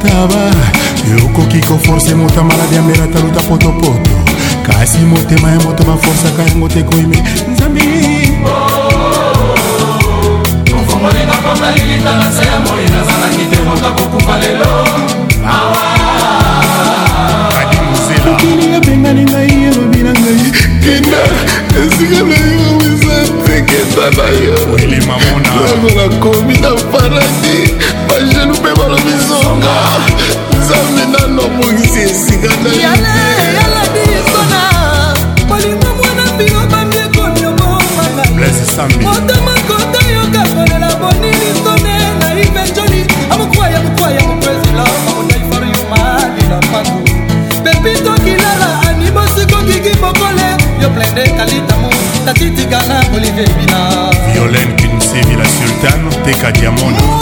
taba okoki koforce moto maladi amela taluta potopoto kasi motema ya moto baforsaka yango te koyime nzambi ofongolinga kota lilita na se ya moi nazalaki te moto akokufa lelo mokili ebengani ngai elobi na ngai kenda esika na yo eza tekenda na yo nakomi na paradis bajenu mpe balobi zonga nzambe nano abongisi esika nayealadiisona molingo mwana mbino bambi ekomi obomanaotama kota yokakolela bonini sone naivenjoli amokwaya mokwaya mokwezela mamonaifaryomalila mpangu pepitokilala animosikokiki mokole yo plende kalitamu tatitikana olivier bina violene kinsevi la sultane teka diamondo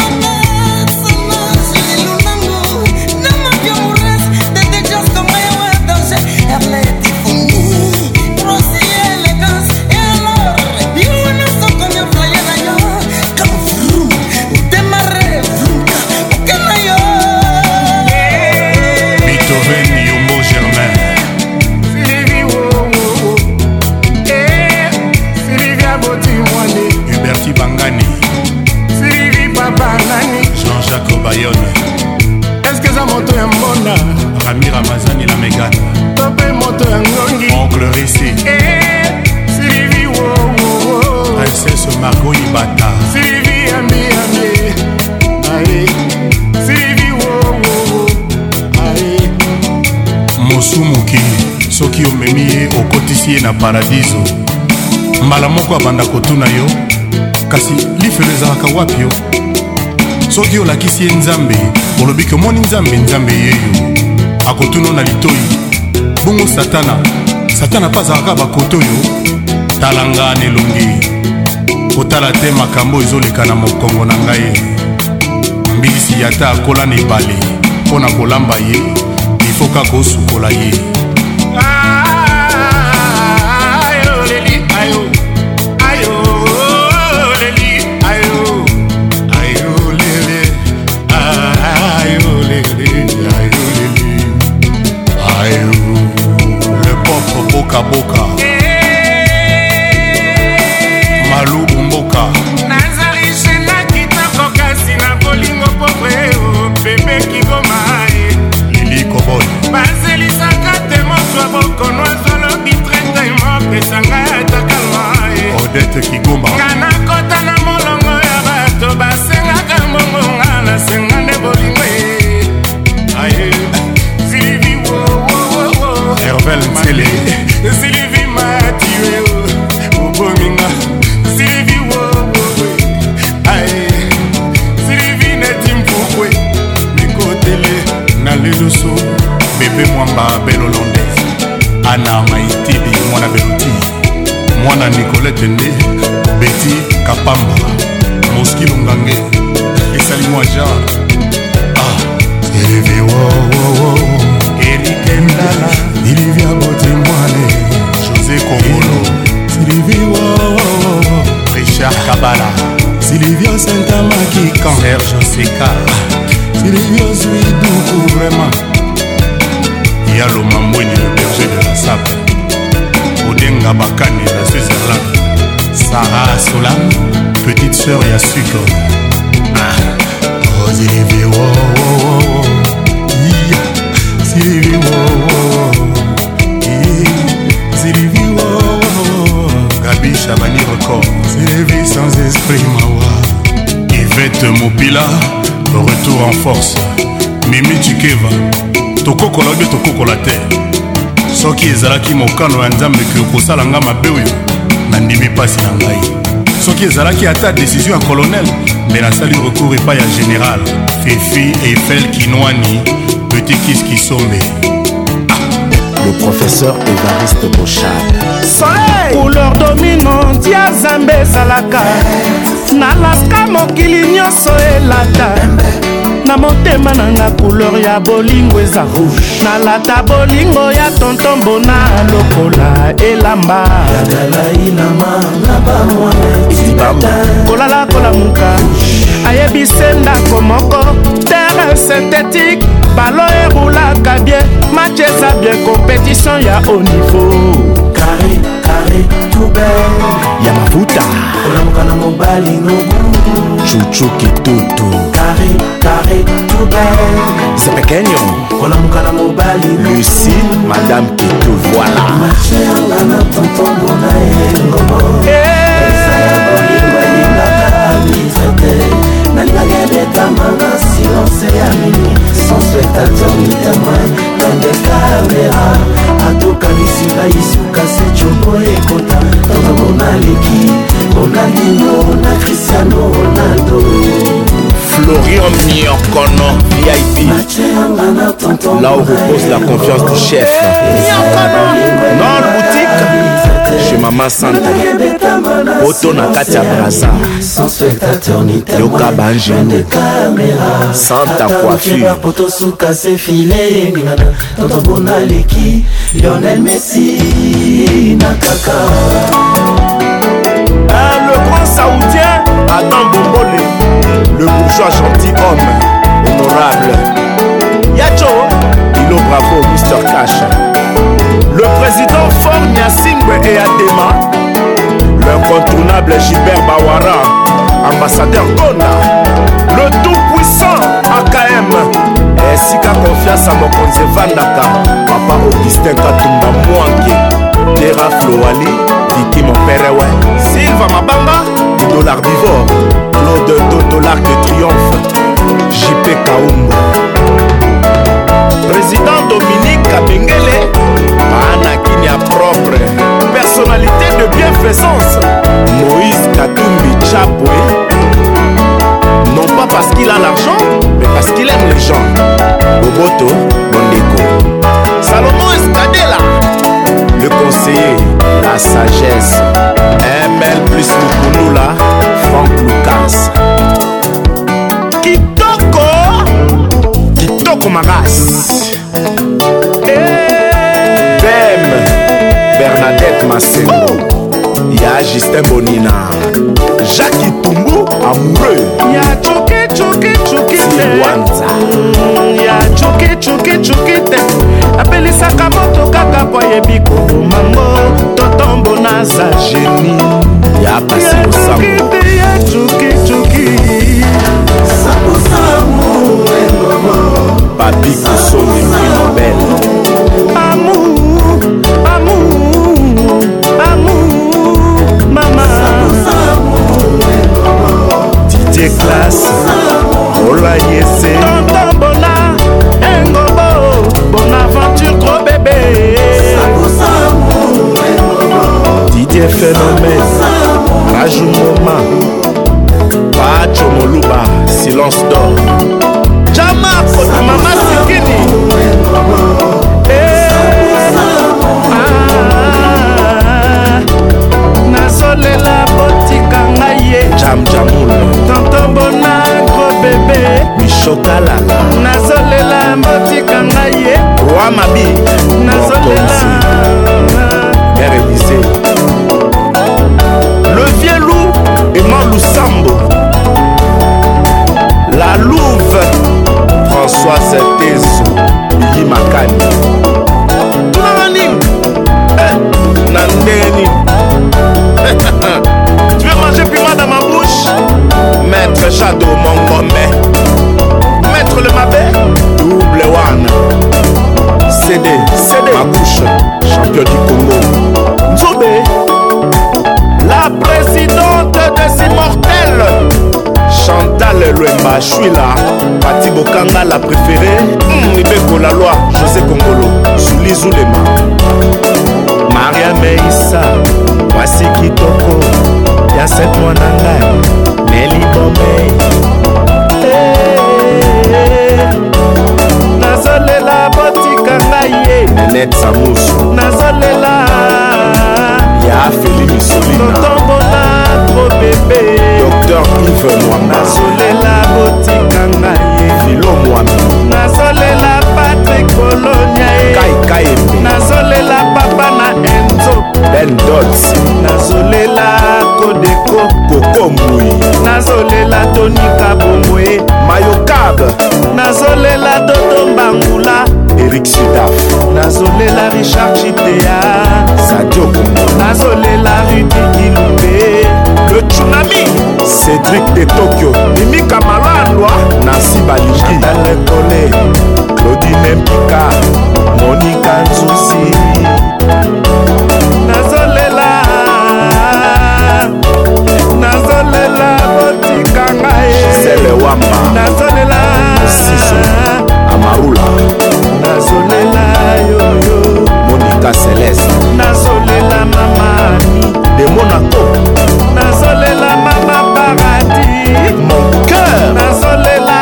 soki omemi ye okotisi ye na paradiso mbala moko abanda kotuna yo kasi lifelo ezalaka wapi yo soki olakisi ye nzambe olobiki omoni nzambe nzambe yeyo akotuna na litoi bongo satana satana mpe azalaka bakoto oyo tala nga na elongi kotala te makambo ezoleka na mokongo na ngai mbisi ata akola na ebale mpo na kolamba ye ifoka kosukola ye kaka iliozwi duku vraimen ya lomambweni le berger de la sable odenga bakani na switzerland sara sola petite sœur ya sucre ah. ozilivi oh, wowowo yeah. silivi wowowo silivi wowowo gabi chabani record silivi sans esprit mawa ivete mopila retour en force mimi chikeva tokokola oyo tokokola te soki ezalaki mokano ya nzambe ke okosala ngai mabe oyo nandimi mpasi na ngai soki ezalaki ata desizio ya kolonel me nasali recours epai ya général fefi eiffel kinwani petit kis kisombe le professeur évariste bochad soleil couleur dominante ya zambe ezalaka nalaska mokili nyonso elata na motema nanga couleur ya bolingo eza rouge nalata bolingo ya tontombona lokola elamba kolala kolamuka ayebise ndako moko terre synthétique balo eroulaka bien match eza bien compétition ya haut niveau carré carré tout belle ya mafuta olamoka na mobali nobu chuchu kitutu carré carré tout belle zepekenyo olamoka na mobali lucie madame kitu voilà machelana tontombona engombo hey. Eh, nalingaki ebetama na silence ya mini sans spectateur mitamoi nandekabera atokanisi baisuka se coko ekota tontomona leki ronaldino na cristiano ronaldo Florian Niakono VIP Là où repose la confiance du chef Non boutique chez mama santa poto na kati ya braza yoka banjeni santa coiffurepotosukasefilenganatontombonaleki eh, lionel messi na kaka le grand saoudien adam bombole le bourgeois gentil homme honorable yacho ilo bravo mr cash président fort Niassingwe et Adema, l'incontournable Gilbert Bawara, ambassadeur Kona, le tout-puissant AKM, esika confiance à mokonzi evandaka papa augustin katumba mwange tera floali viki moperewe silva mabanga didolar bivor claude dodolar de triomphe jp kaumbo président dominique kabengele na kinia propre personnalité de bienfaisance moïse katumbi chapwe non pas parce qu'il a l'argent mais parce qu'il aime les gens boboto bondeko salomon escadela le conseiller la sagesse ml plus lukunula frank lucas kitoko kitoko makasi justin bonina jacques itumbu amoureux ya cokecokecoketewanza mm, ya cokecokecoke apelisaka moto kaka po ayebi kolomango totombo naza geni ya pasi losambo ya cokecoki papi kosombi prix nobel de classe ola yese tambola engobo bonaventure gros bébé didier phénomène raju moma pacho moluba silence dor jama kota mama sikini eh, ah, ah, ah. nazolela pot tam jamul tonton bonagro bebe mishotalala nazolela motika ngai ye roi mabi nazolela révisé le vieux loup et mort lusambo la louve françoise teso biyi makani nani eh, na ndeni Shadow Moncomé Maître le Mabé Double One CD CD Ma couche Champion du Congo Nzobé La présidente des immortels Chantal Luemba Chouila Pati Bokanga la préférée mmh, Ibeko la loi José Congolo Souli Zulema Maria Meissa Mwasi Kitoko ya set mwana ngai meli bombei eh, nazolela botika ngai ye nenet samusu nazolela ya feli misoliatombona kobebe dr ive mwama nazolela botika ngai ye filo mwami nazolela patrik bolonia ye kaikaipe nazolela papa na ende ben dots nazolela kodeko kokombui nazolela tonika bomboe mayokab nazolela totombangula erik sudaf nazolela richard chitea sadioko nazolela rutikilube le tsunami cédrik de tokyo mimi kamalandwa nasi balingi alekole claudine mpika monika nzusi na ngai nazolela amarula nazolela yoyo monika celeste nazolela mamani demonako nazolela mama paradis mon cœur nazolela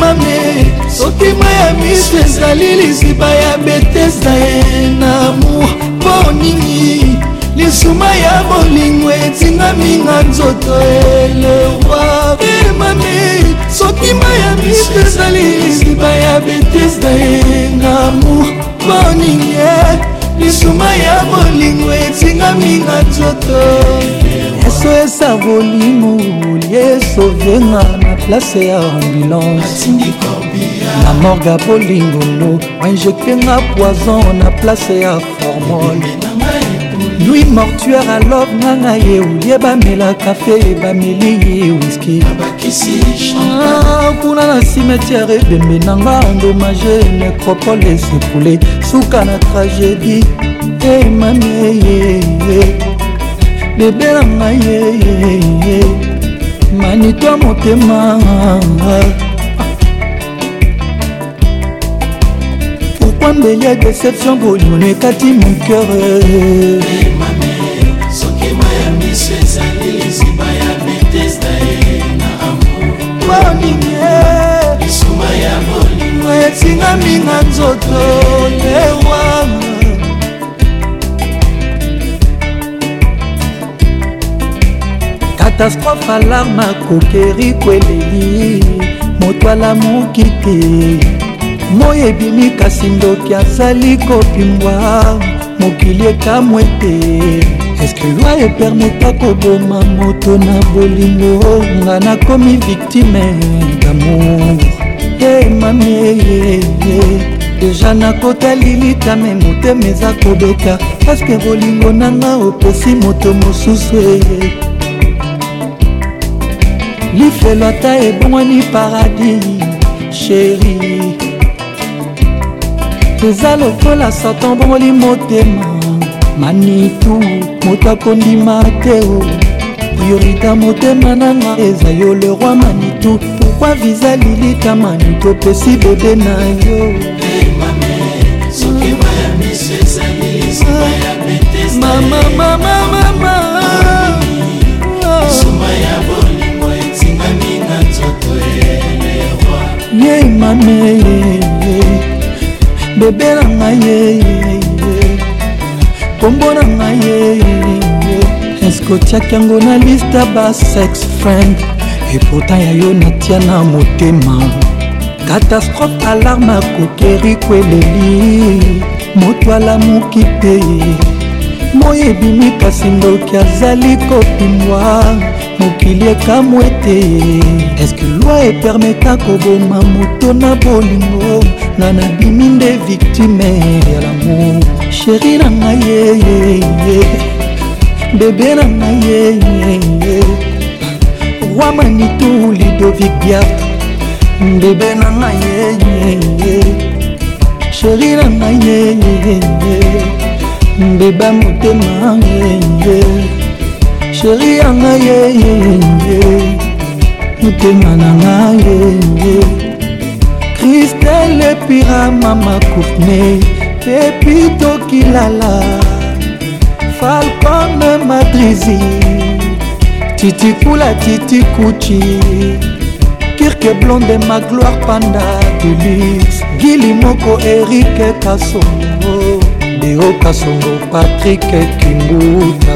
mame soki ma ya miso ezali liziba ya betesda ye na mour mpo nini lisuma ya bolingo etingami na nzoto elewa emami eh, soki maya miso ezali liziba ya betese na ye ngamour boninge lisuma ya bolingo etingami na nzoto yeso esa bolingo yeso vienga na place ya ambulance na morga bolingolo injektenga poison na place ya formole lui mortuare alov nganga ye olie bamela kafe bameli ye wiski ah, kuna na cimetiare ebembe nanga endomage necropole esepule suka na tragédie emami eh, eyeye eh, eh, bebe na ngai yeyeye manito ya motema kwambeli ya deception boliono ekati mokeur etingami na nzoto ewama katastrophe alarme akokeri kweleli moto alamuki te moi ebimi kasi ndoki azali kopimbwa mokili ekamwe te eske loi epermeta koboma moto na bolingo nga nakomi viktime damour ye mami eyeye deja nakotali litame motema eza kobeta paske bolingo nanga opesi moto mosusu eye lifelo ata ebongwani paradis sheri eza lokola satan bongoli motema manitu moto akondima te o priorita motema nanga eza yo le roi manitu pourkui viza lilita manitu opesi bebe na yo mama mama mama ye mame bebe na ngai ye kombo na ngai ye eske otiaki yango na liste ya basex friend epota ya yo natia na motema katastrophe alarme akokeri kweleli moto alamuki te moi ebimi kasi ndoki azali kopimwa mokili ekamwe te eske loi epermeta koboma moto na bolingo nga nabimi nde victime ya lamour sheri na ngai yeyeye bebe na ngai yeyeye roi manitu lidovic biatre bebe na ngai yeyeye sheri na ngai yeyeye mbeba motema yeye sheri ya ngai yeyeye motema na ngai yeye kristele opira mama kupne pepi tokilala falcone madrizi titikula titikuchi kirke blonde magloire panda delix gili moko erike kasongo deo kasongo patrik kinguta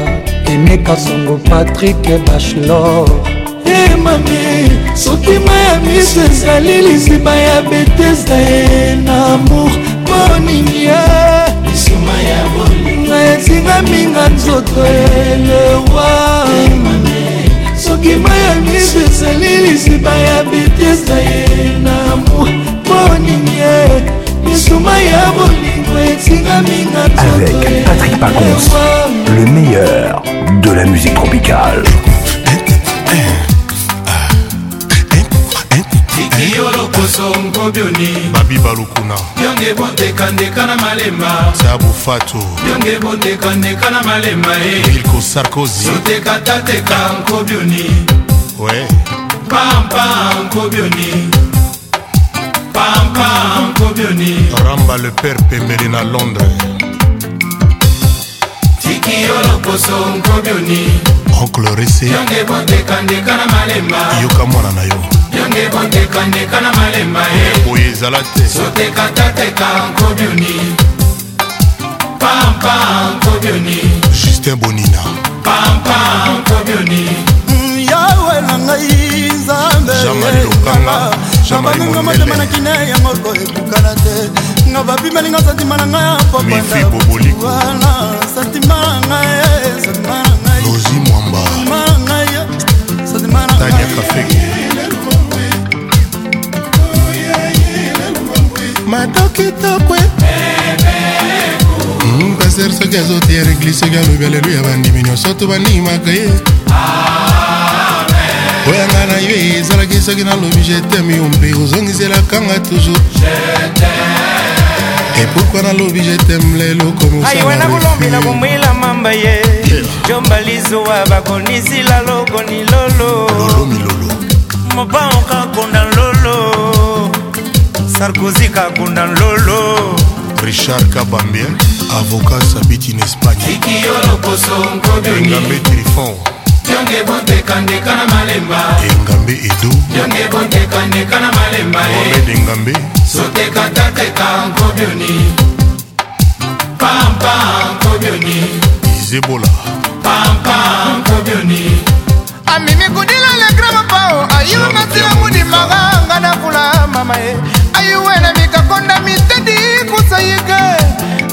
eme kasongo patrik bachelor emami soki maya miso ezali lisima ya betesda ye na amour mpo nini nga etingaminga nzoto elewa soki maya miso ezali lisima ya betesda ye na amour mpo nini misuma ya bolingo etingaminga nzoto elewa le meilleur de la musique tropicale. Eh, eh, eh. osongo bioni babi balukuna byonge bondekandeka na malema tabo fato byonge bondekandeka na malema e eh. wilko sarkozy sotekatateka nko bioni we pampa nko bioni pampa nko bioni ramba le père pembeli na londres tiki yo lokoso nko bioni oncle rese yonge bondekandeka na malema yoka mwana na yo yange bondekandeka na malema ye eh. boye ezala te sotekateka nkobioni pampa nkobioni justin bonina pampa nkobioni mm, yawe na ngai nzambe nabananga motema na kine yango koyebukana te nga babimeli nga santima na ngai apapandawala santima na ngai eh, santima na ngai santima na ngai eh, santima na ngai mado kitokwe mm, paster soki azoteya na eglise soki alobi aleluya bandimi nyonso tobanimaka ye oya nga na yo ezalaki soki nalobi jeteme yo mpe ozongiselakanga toujours epurkua nalobi jeteme lelo komosaiwe nakolombela komwela mamba ye jomba lizuwa bakonisila lokonilolo mopa okakonda lolo sarkozy kakunda nlolo richard kabambia avocat sabiti na espagneengambe trifon engambe edo mohamed engambe izebola amimi kudila legrama pao ayirunga tia mudimaka nga nakula mama ye iwene mikakonda mitedi kusayike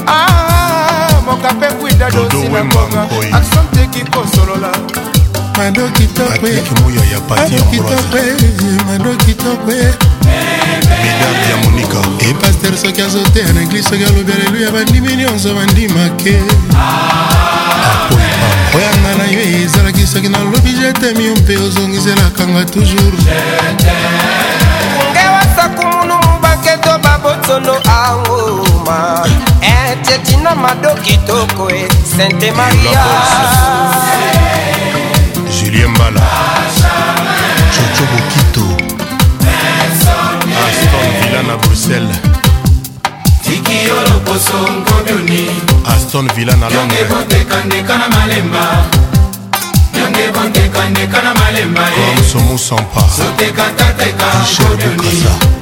ah, mokape kwida dosi na konga asomteki kosolola mado kitokwe ya monika epaster soki azoteya na eglize soki alobi aleluya bandimi nyonso bandimake oyanga na yo ezalaki soki nalobi jetemi yo mpe ozongiselakanga toujours matono anguma ete eh, tina mado kitoko e eh. sente maria julien mbala coco bokito aston villa na bruxelles tikiyo loposo ngobuni aston villa na londres bontekandeka na malemba yonge bontekandeka na malemba eh. somusampa sotekatatekaichodekasa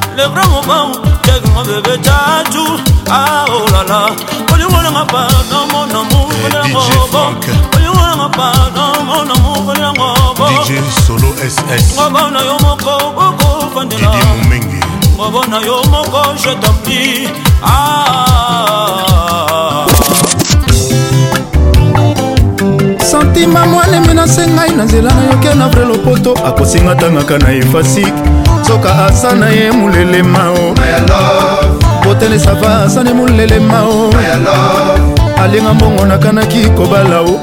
le vrai moment jagingo bebe tatu aolala ah, oh olingolanga pana monamu kolelangobo eh, olingolanga pana monamu kolelangobo ngoba na yo moko okofandela ngoba na yo moko je tamdi ah ndima mwalemi nase ngai na nzela nayokia na vrai lopoto akosinga tangaka na efasik soka asa na ye molelema o botene sava asa ne molelema o alinga mbongo nakanaki kobala o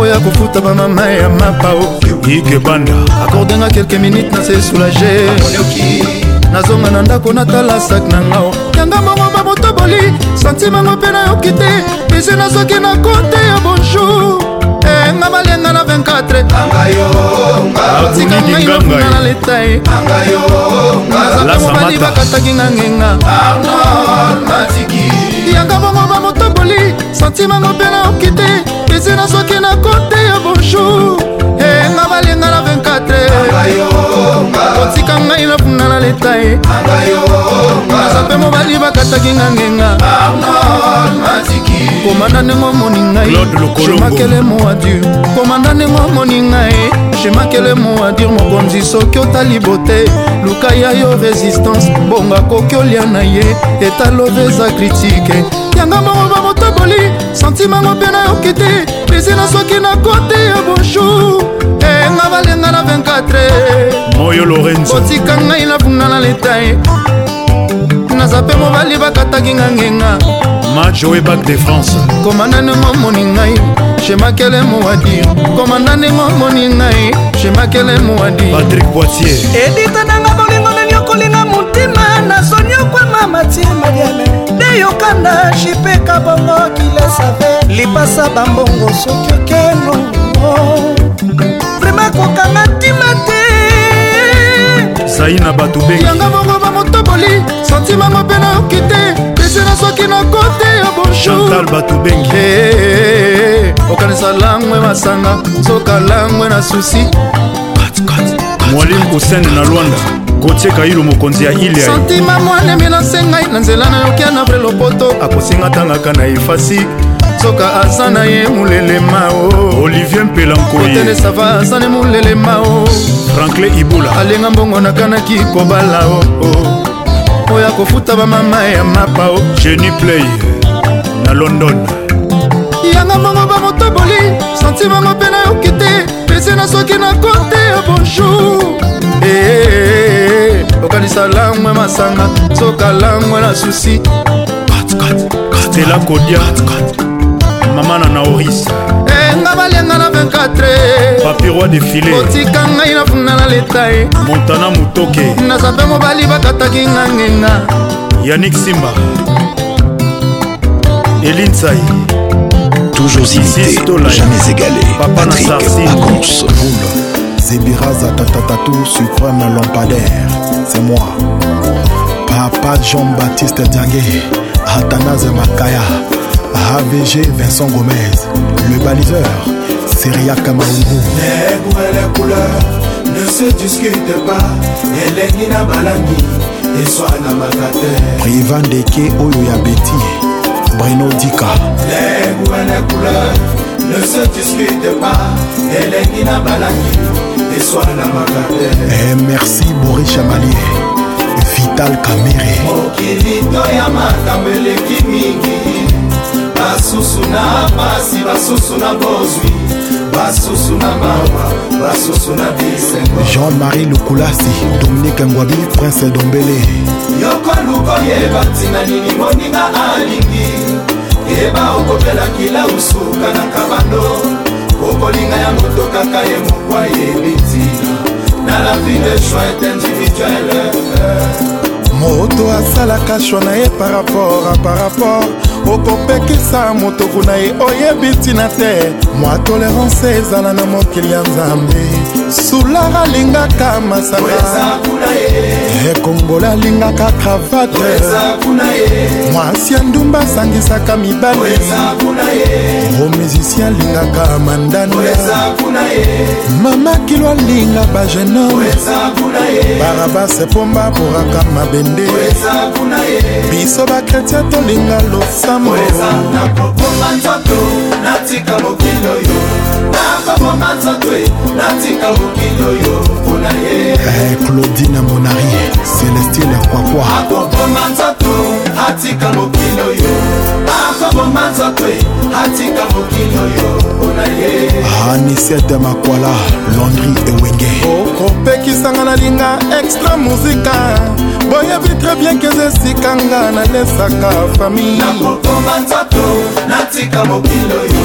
oyo akofuta bamama ya mapa o ikebanda akordenga kelke minute na se soulage nazonga na ndako natala sak na ngao yanga mbongo babotoboli santimango mpe nayoki te bisi nasoki na kote ya bonjour enga eh, malenga na 24otika ngai nafuna na letai nazape mobali bakataki nga ngenga yanga bongo bamotoboli santimango mpe naoki te bisi nasoki na kote ya bonjour enga eh, malenga na 24 idolatre kotika ngai lafunda na leta ye aza mpe mobali bakataki nga ngenga komanda ndenge omoni ngai shemakele moadur komanda ndenge omoni ngai shemakele moadur mokonzi soki otali bote luka ya yo resistance bongo akoki olia na ye etaloveza kritike yanga mongo bamotoboli santimango mpe nayoki te pesi na soki na kote ya bonjour enga eh, balenga na 24 moyo lorenzo otika ngai nafunda na leta ye naza mpe mobali bakataki nga ngenga majoe bac de france komandane momoni ngai shemakele mowadir komandane momoni ngai shemakele mowadir patrik poitier edita nanga bolingo memi okolinga motima nasoni okwama matie mariame nde yokanda jipeka bongo kilesave lipasa bambongo soki okeno vraimen kokanga ntima te zai na bato be yanga bongo bamotoboli santima mabe nayoki te pesena soki na kote ya bonjour bato bengi eh, eh, eh, okanisa langwe masanga soka langwe na susi mwalimu usene na lwanda kotie kailo mokonzi ya ilia santima mwanemi nasengai na nzela nayokia na vre lopoto akosinga tangaka na efasi soka aza na ye molelema o olivier mpelankoyetelesava aza ne molelema o franklin ibula alenga mbongo nakanaki kobala o o oyo akofuta bamama ya mapa o geni play na london yanga mbongo bamotaboli santimango mpe nayoki te pese na soki na kote ya bonjour eh, eh, eh, okanisa langwe masanga soka langwe na susi stela kodia mama na naoris enga eh, balenga na 24 papiroi defile otika ngai na funda na leta e montana motoke nazape mobali bakataki nga ngenga yanik simba elinsai toujours imité, jamais égalé. Papa Patrick Pacons. Zebiraza Tatatatou, suprême lampadaire. C'est moi. Papa Jean-Baptiste Diangué, Athanase Makaya. AVG Vincent Gomez, le baliseur, Seria Kamaungu. Les goûts et les couleurs ne se discutent pas, et les nina balani, et soit na magate. Privan Deke Oyo Yabeti, Breno Dika. Les goûts et les couleurs ne se discutent pas, et les nina balani, et soit na magate. Et eh, merci Boris Chamalier. vital kamere mokili to ya makambo eleki mingi basusu na pasi basusu na bozwi basusu na mawa basusu na bisengo jean-marie lukulasi dominike ngwabi prince dombele yoko luko yeba ntina nini moninga alingi yeba okopelakila usuka na kabando okolinga ya moto kaka ye mokwa yebi ntina na la vie de choix individuelle moto asalaka shwa na ye par rapport a par rapport okopekisa motoku na ye oyebi ntina te mwa tolerance ezala na mokili ya nzambe sulara alingaka masaka ekongola alingaka kravate mwasi ya ndumba asangisaka mibali omusisien alingaka mandanda mama kilo alinga bagenome barabase pomba aporaka mabende biso bakretia tolinga losam makambo eza na koboma nzoto natika mokili oyo na koboma nzoto natika mokili oyo mpona ye eh, claudine monari celestine kwakwa akoboma nzoto nzoto atika mokili oyo akoboma nzoto atika mokili oyo mpona ye anisete makwala londri ewenge okopekisanga nalinga extra muzika boyebi tre bien keza esika nga nalesaka fami nakokoma nzoto natika mokili oyo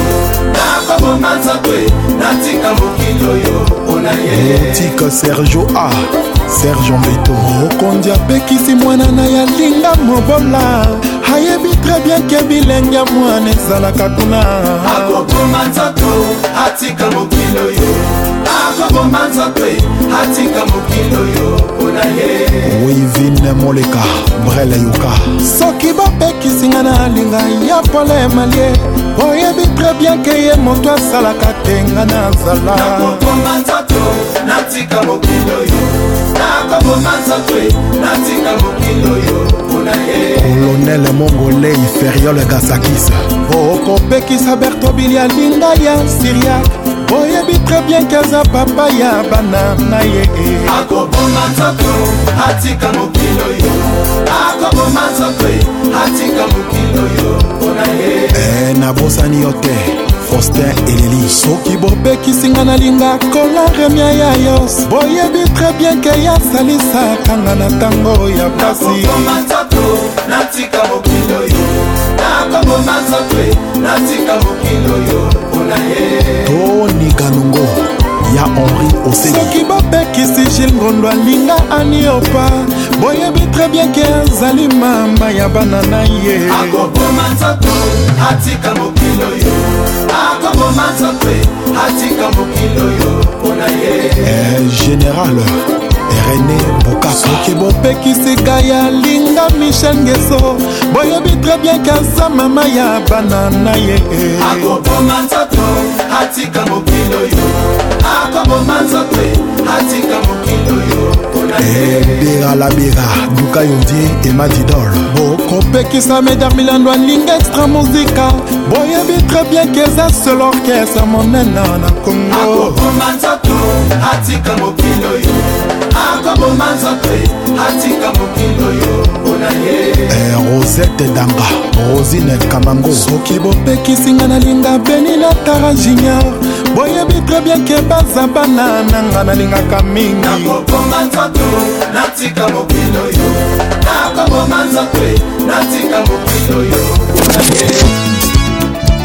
nakoboma nzoto natika mokili oyo mpona ye tika sergio a serge mbeto okondi abekisi mwana na yalinga mobola ayebi tre bien ke bilenge mwana ezalaka kuna akoboma nzoto atika mokili oyo akoboma nzoto atika mokili oyo mpona ye wivine moleka brele yoka soki bapekisinga na alinga ya pole malie oyebi tre bien ke ye moto asalaka te nga na zala nakoboma nzoto natika mokili oyo nakoboma nzatwe natinga mokili oyo mpona ye kolonel mongolei feriol gasakisa okopekisa bertobili alinga ya siriak oyebi tre bien keza papa ya bana na ye akoboma nzoto atika mokili oyo akoboma nzoto atika mokili oyo mpona ye eh, nabosani yo te faustin eleli soki bobekisinga nalinga kola remia ya yos boyebi tre bien ke yasalisaka nga na ntango ya pasi natika mokili oyo nakoboma nzoto natika mokili oyo mpona ye toni kanongo ya henri oseki achil ngondo alinga aniopa boyebi tre bien ke azali mama ya bana na ye akoboma nzoto atika mokilo yo akoboma nzoto atika mokilo yo mpo na ye eh, général rene mboka soki bopekisika ya linga michel ngeso boyebi tre bien kaza mama ya bana na ye akoboma nzoto atika mokili oyo akoboma nzoto atika mokili oyo beralabera duka yondie emadidor bokopekisa meder milando alinga extra muzika boyebi tre bien keza sel orkestre monene na kongo akoboma nzoto atika mokili oyo akoboma nzote atika mokili oyo mpona ye eh, rosete danga rosine kamango soki bopekisinga nalinga beni na tara junior boyebi tre bien ke baza bana nanga nalingaka mingi nakoboma nzoto natika mokili oyo nakoboma nzote natika mokili oyo mpona ye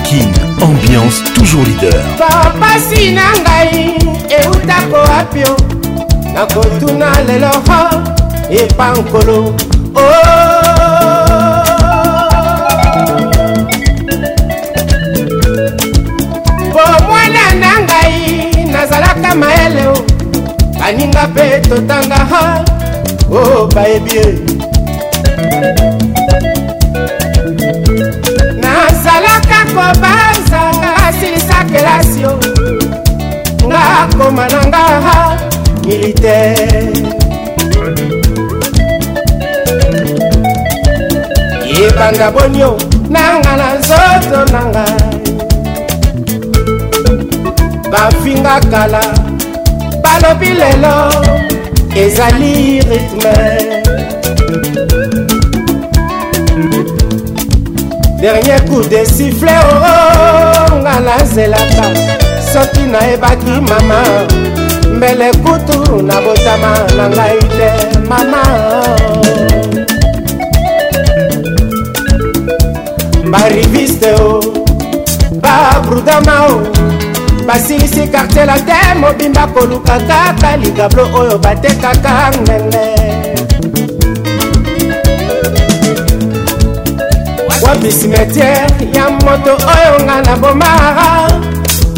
king ambiance toujours leader papasi na ngai euta koapio nakotuna lelo epankolo oh. bomwana na ngai nazalaka mayele o baninga mpe totanga ha o oh, bayebi e nazalaka koba koma na nga militaire yebanga bonio nanga na nzoto na ngai bafinga kala balobi lelo ezali rythme dernier coup de sifflet oo oh, oh, oh, nga nazelaka soki nayebaki mama mbele kutu na botama na ngai te mama bariviste o babrudama o basilisi kartier la te mobimba koluka kaka ligablo oyo batekaka ngenge wapi simetiere ya moto oyo nga na bomara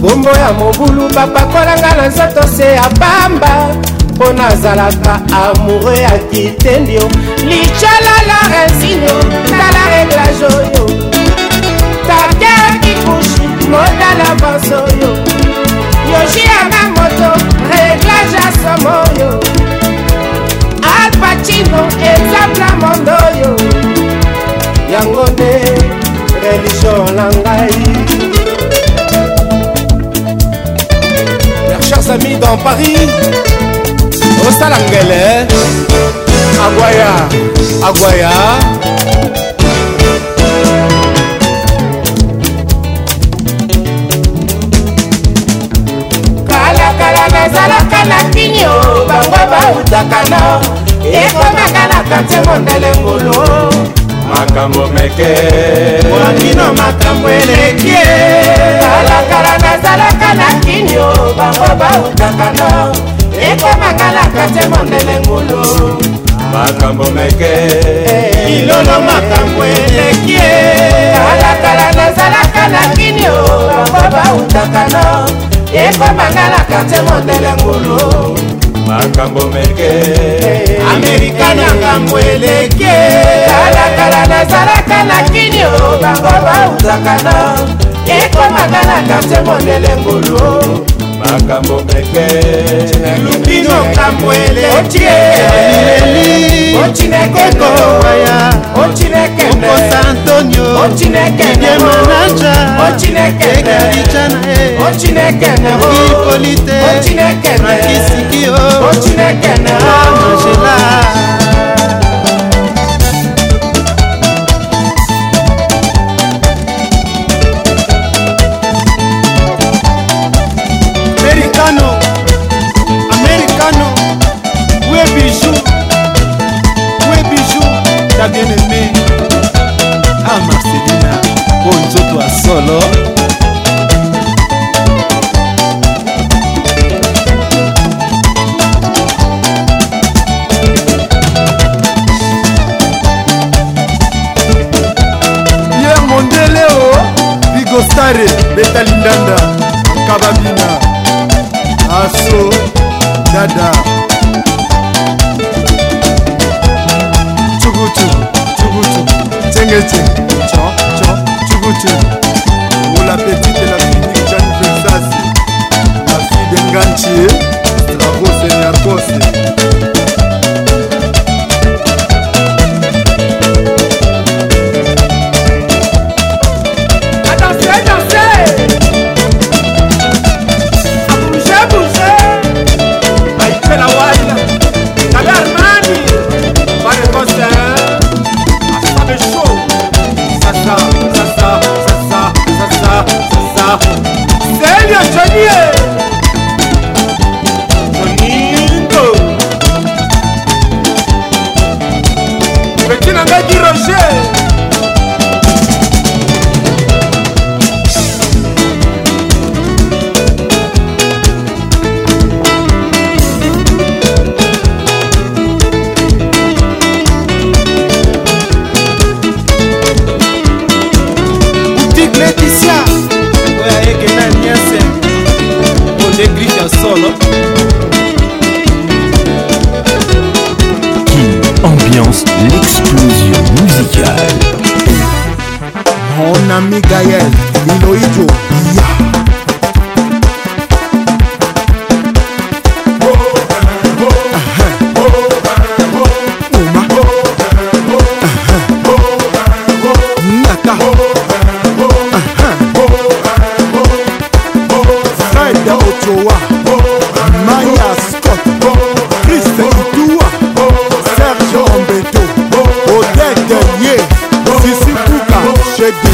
bombo ya mobulu bapakolanga na nzoto se ya pamba mpo nazalaka amoure ya titendio licalala resinio tala reglage oyo tater kikushi moda lavance oyo yoshi yanga moto reglage ya somo oyo alpacino exemple a monde oyo yango nde religio na ngai chers amis dans Paris, au Salangele, Aguaya, Aguaya. kalakala nazalaka na kinio bango bautaka no ekomaka na kante mondele ngulu makambo meke mwangino makambo eleki kalakala nazalaka na kinio bango bautaka no ekomakalaka te mondele ngulu makambo meke eh, ilolo makambo eleki kalakala nazalaka na kinio bango bautaka no ekomakalaka te mondele ngulu makambo meke amerika na ngambo eleke kalakala nazalaka na kinio bango bautaka na ekomaka na karte mondele ngulu makambo peke elubino kambo eletie eli ochineke kowaya ochineke okosa antonio ochineke ye manaja ochineke ekalicha na ye ochineke nakikoli eh. te ochineke nakisikio ochineke na angela ya bien-aimé a ah, marcelina po oh, nzoto ya solo yer mondele oh, o bigostare betalindanda kabamina aso dada it. Victor Ochoa Maya Scott Chris Itoua Serge Ombeto Odette Ye Sissi Pouka Chedi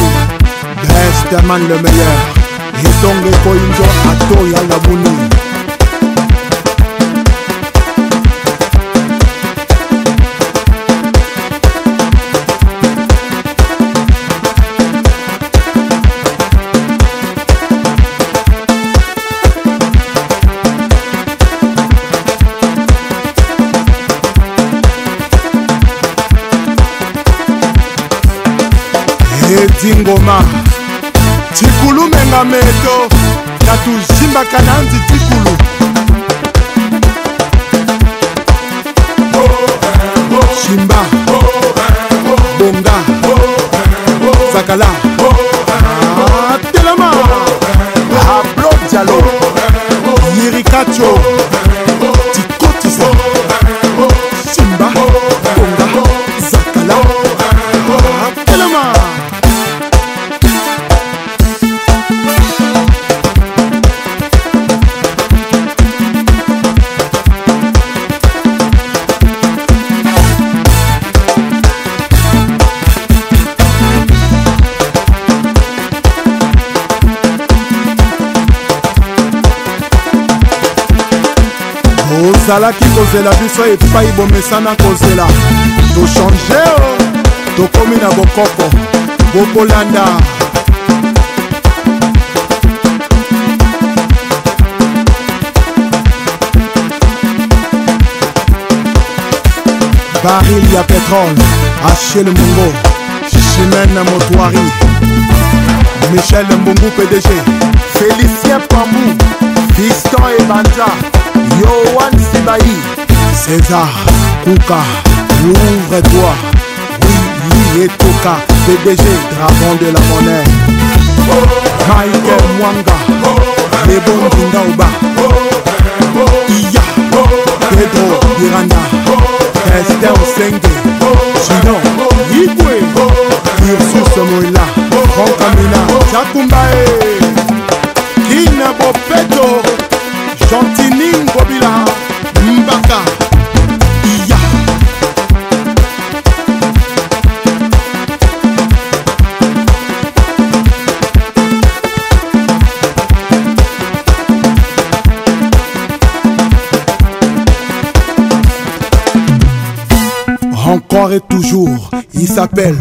Best Man le meilleur Edonge Koinjo Atoya Labuni biso epai bomesana kozela tochange o oh. tokomi na bokoko bokolanda baril ya petrole achel mongo chimene motoari michel mbungu pdg félicien pambou fiston ebanja yoan sibai César, Kouka, ouvre-toi. Oui, et Kouka, PDG, dragon de la monnaie. Michael Mwanga, les bons Kindaouba. Iya, Pedro Miranda, Esther Senge, Gino, Yikwe, Ursus Moïla, Franck Amina, Jakumbae, Kina Bopeto, Gentine. s'appelle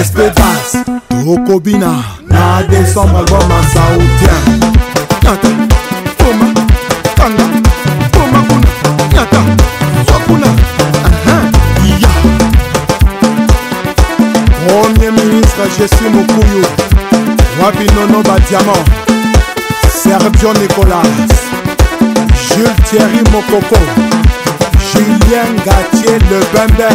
Espétas Tokobina Na décembre album à Saoudien Nyata Toma Tanga Toma Kuna Nyata uh-huh. Wakuna Ya Premier ministre Jésus Mokuyu Wabinono Badiamant Sergio Nicolas Jules Thierry Mokoko Julien Gatier Le Bender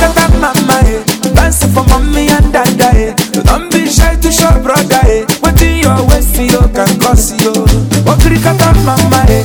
Tata mama, eh. Dancing for mommy and dada, eh. Don't be shy to show brother, eh. What in your waist, you oh, can cause you. Okrikata oh. eh.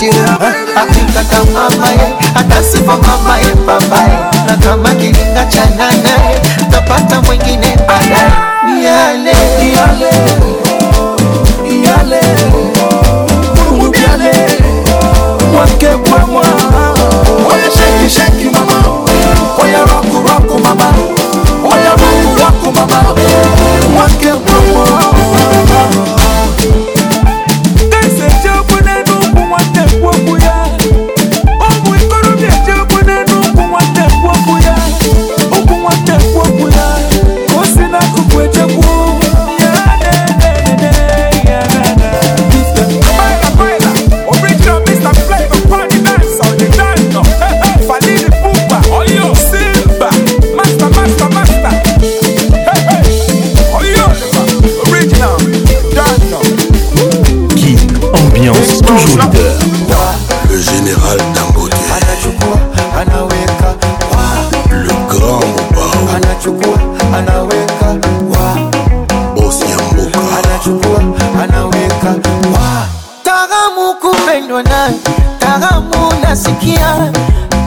Mathieu akingaka mama ye atasi po mama ye pamba ye na kama kilinga cha nana ye tapata mwingine baadaye yale yale yale mungu yale mwake kwa mwa shaki shaki anachukua anaweka wa bosi yambuka anachukua anaweka wa tagamu kupendwa naye tagamu nasikia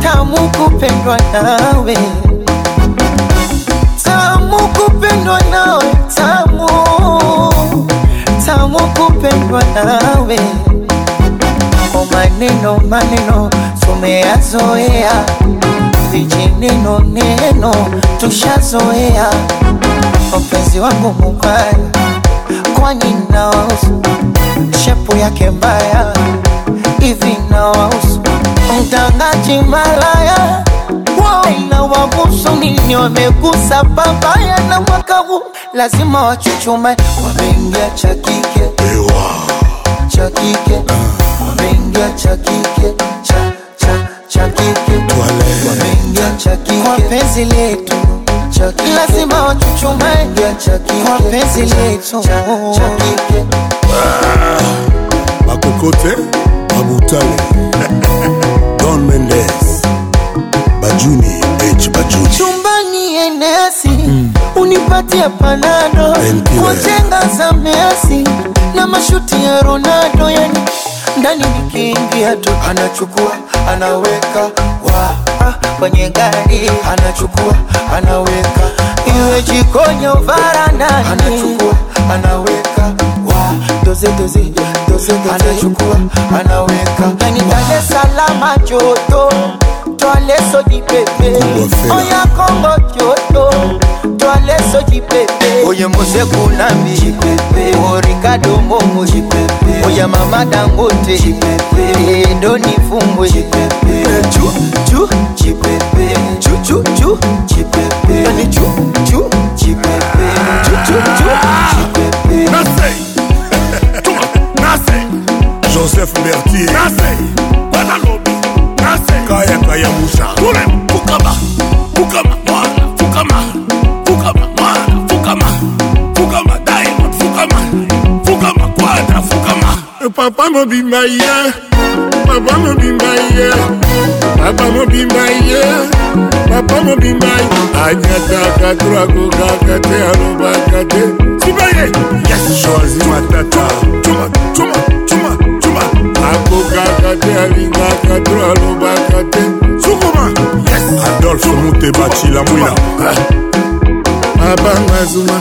tamu kupendwa nawe tamu kupendwa nawe tamu tamu kupendwa nawe o oh, maneno maneno tumeyazoea so Sifichi neno neno, tushazoea mpenzi wangu mubaya, kwani nawausu shepu yake mbaya hivi, nawausu mtangaji malaya na wabusu nini, wamegusa babaya na mwaka huu lazima wachuchuma ah. wameingia cha kike cha kike, wameingia cha kike cha cha kike, wameingia cha kike letu lazima watuchumae kwa ah, Mabutale chumbani enesi mm. unipatie panado kwa jenga za Messi na mashuti ya Ronaldo yani ndani nikiingia tu anachukua anaweka wa ah, kwenye gari anachukua anaweka iwe jikoni uvaranani varandani anachukua anaweka wa doze doze doze doze anachukua anaweka ndani Dar es Salaam joto Tuale so di pepe Oya Kongo Kyoto Tuale so di pepe Oye Mose Kunambi O Ricardo Mbongo Oya Mama Dangote Endo Nifungwe Chu chu chipepe Chu eh, chu chu chipepe Yani chu chu chipepe Chu eh, chu chu chipepe Nasei Nasei Joseph Berthier Nasei Guadalupe kayaka ya musa kule fukama fukama mwana fukama fukama mwana fukama fukama diamond fukama fukama kwadra fukama eh, papa mobimba ye papa mobimba ye papa mobimba ye papa mobimba anyataka twakokaka te alobaka te sibaye yes choisi matata cuma cuma akokaka te alingaka to alobaka te sukuma yes. adolfe muteba cilamwila eh? abanga zuma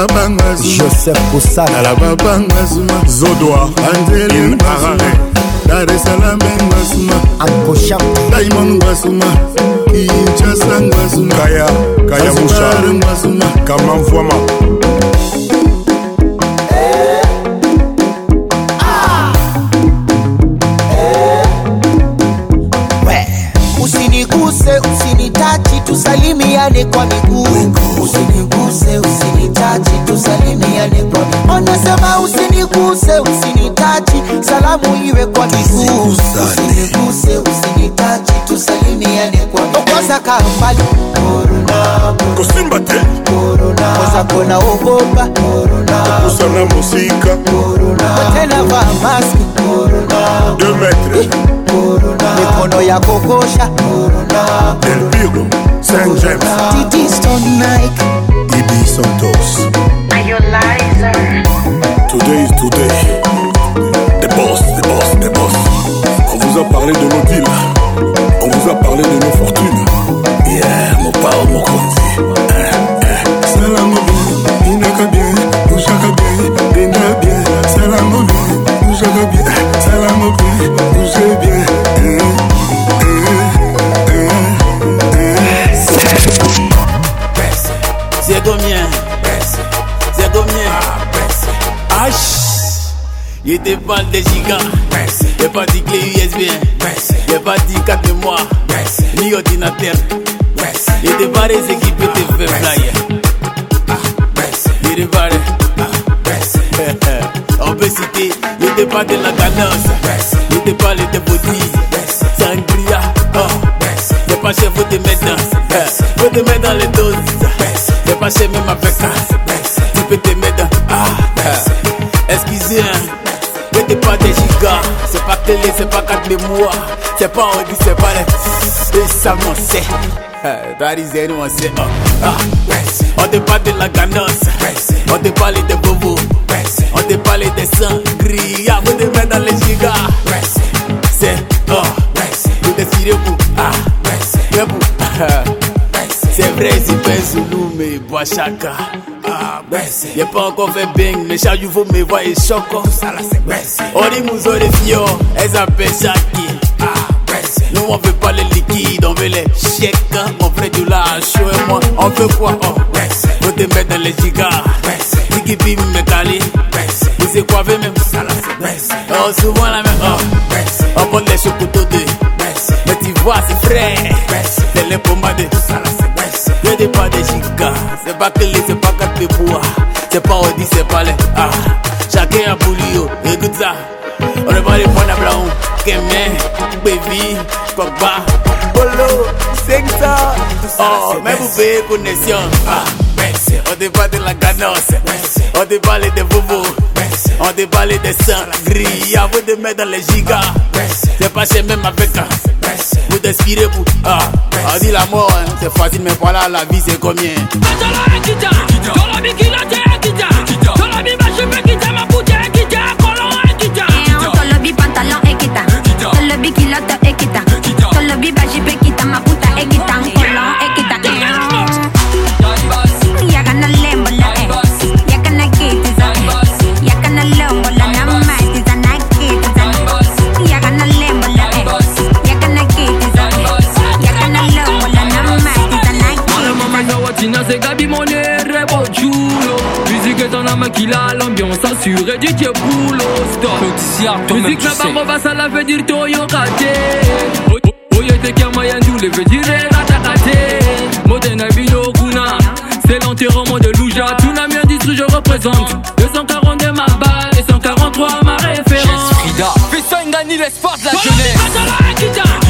abanga joseph kosanala babanga zuma zodoa anzeli marare dar esalame ngasuma akosha daimon ngasuma kinshasa ngasuma kaya kaya musha ngasuma kamamvwama usiniguse, usinitachi, tusalimiane kwa miguu. Usiniguse, usinitachi, Anasema usiniguse, usinitachi, salamu iwe kwa miguu. Usiniguse, usinitachi, tusalimiane kwa miguu. kambali Corona, kona ogopa Corona, musika Corona, tena vaa mikono ya kokosha Corona James Titi Stone Nike Ibi Santos Today is today The boss, the boss, the boss On vous a parlé de nos villes. On vous a parlé de nos fortunes te parle des gigas. Y'a pas dit clé USB. Y'a pas dit carte mois. Ni ordinateur. Les et des équipes te fait flyer. Les Merci. Ah, te des ah, parle de la Les oh. de body. Sangria. Y'a pas chez vous te mettre dans. Faut te mettre dans les doses. Y'a pas chez même avec ça. Tu peux te mettre dans. Ah. télé, c'est pas 4 mémoires. C'est pas on dit, c'est pas les. Et ça, on sait. Parisienne, on sait. Oh. Ah. ah on te parle de la ganosse. On te parle des bobos. On te parle des sangries. Avant de mettre dans les gigas. C'est. Oh. Tout est sérieux pour. Ah. C'est Ah. ah. Crazy me Noume, Boachaka ah, Y'a pas encore fait bing, mais chaque jour me voyez et choque Tout ça là c'est On Ori Mouzo les fio, elles appellent Shaki ah, Nous on veut pas les liquides, on veut les chèques Mon frère, tu l'as chaud et moi on veut quoi oh, Faut te mettre dans les gigas Tiki Pim me cali Vous c'est quoi même ça là c'est Oh souvent la même oh On porte les chocotos de Mais tu vois c'est frais C'est les pommades Le de pa de jika, se pa kele, se pa kateboua Se pa odi, se pa le ha Chake a buli yo, e goutza Ono va le pwanda blaou, kemen Koube vi, koukba Oh, même vous payez siens, ah, On débat de la ganosse On déballe des bobos. Ah, on débat des sangs gris. Avant de mettre dans les gigas. Ah, c'est passé même avec un. Vous inspirez vous. Ah, on dit la mort, hein. c'est facile, mais voilà la vie, c'est combien. Eh, Tolobi pantalon et kita qui tient qu'il a l'ambiance assurée, dit que boulot stop. Musique la barbe va ça la veut dire Toyo Kate. Oye te kama yandu le veut dire Ratakate. Modena Vino Kuna, c'est l'enterrement de Louja. Tsunami que je représente 242 ma balle et 143 ma référence. Frida, Fessa ni l'espoir de la jeunesse.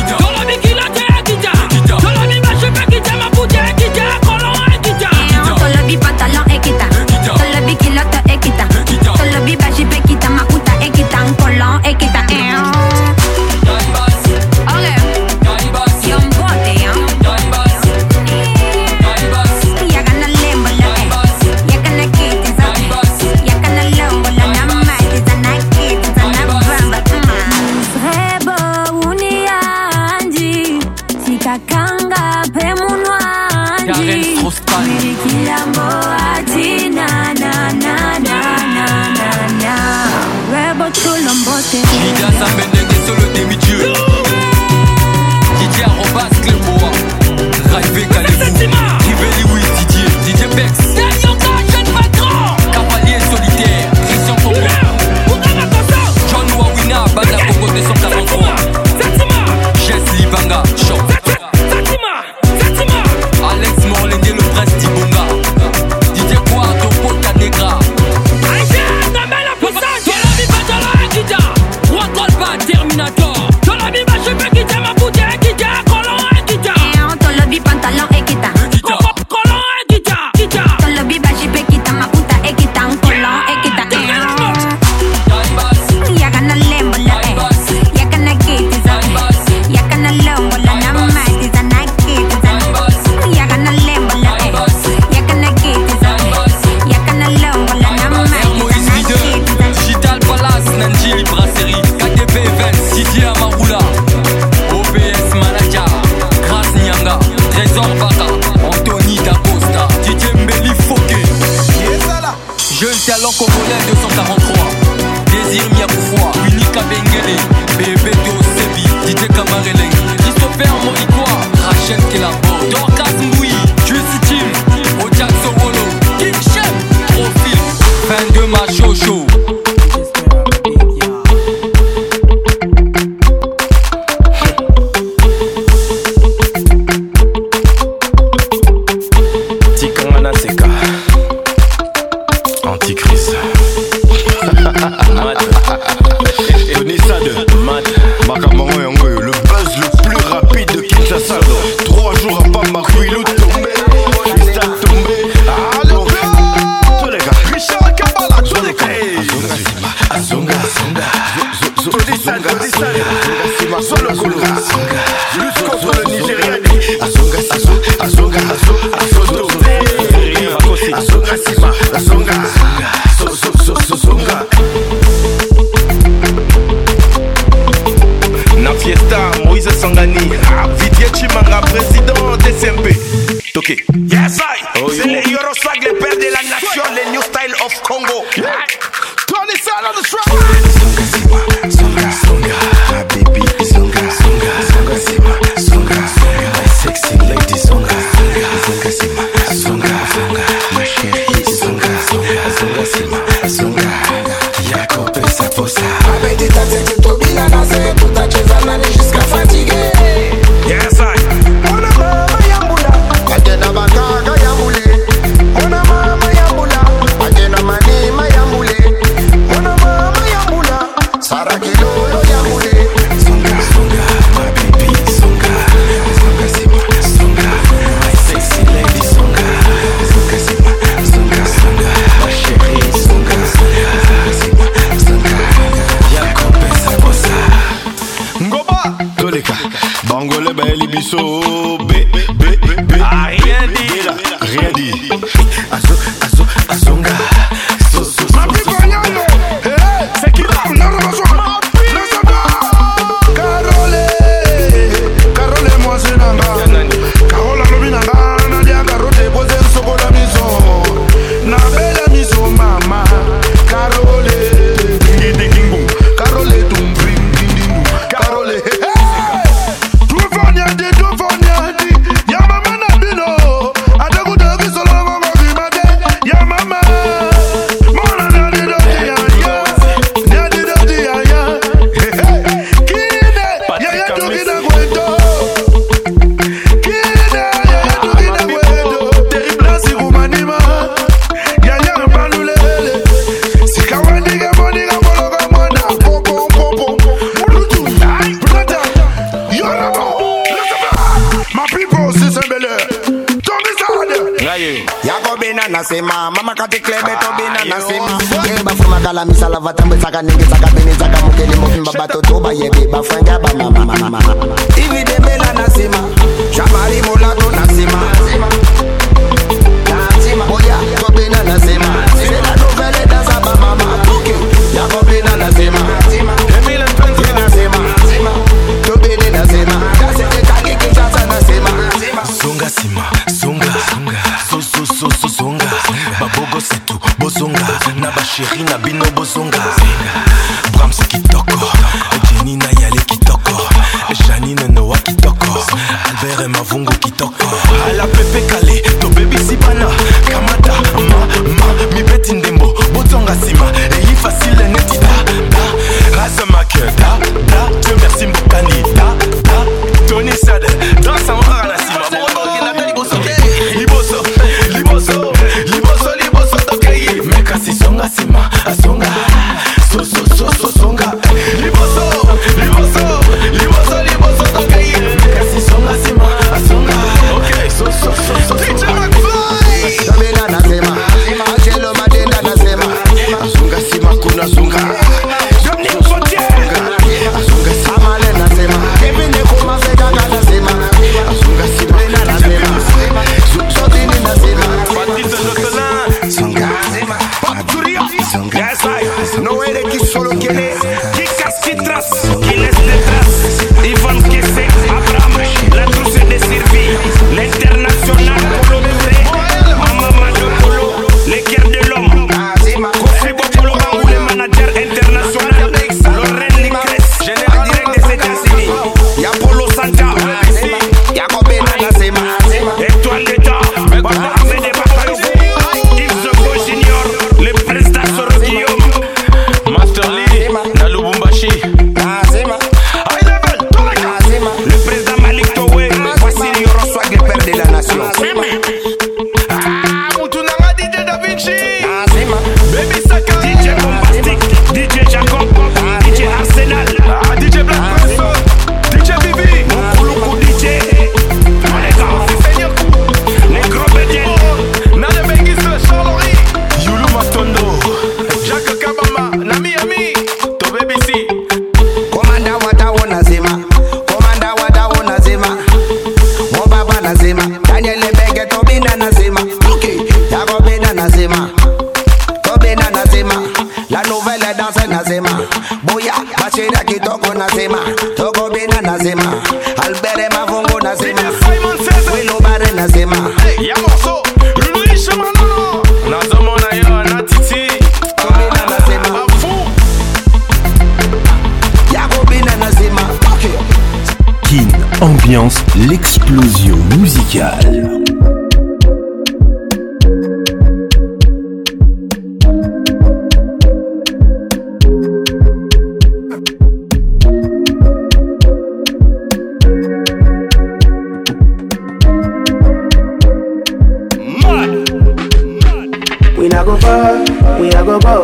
l'explosion musicale.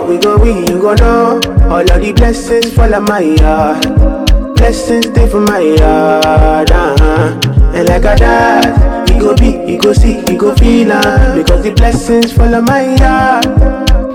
we go we, you go know All of the blessings fall on my heart Blessings they for my heart like that. He go be, he go see, he go feel am. Because the blessings follow my heart.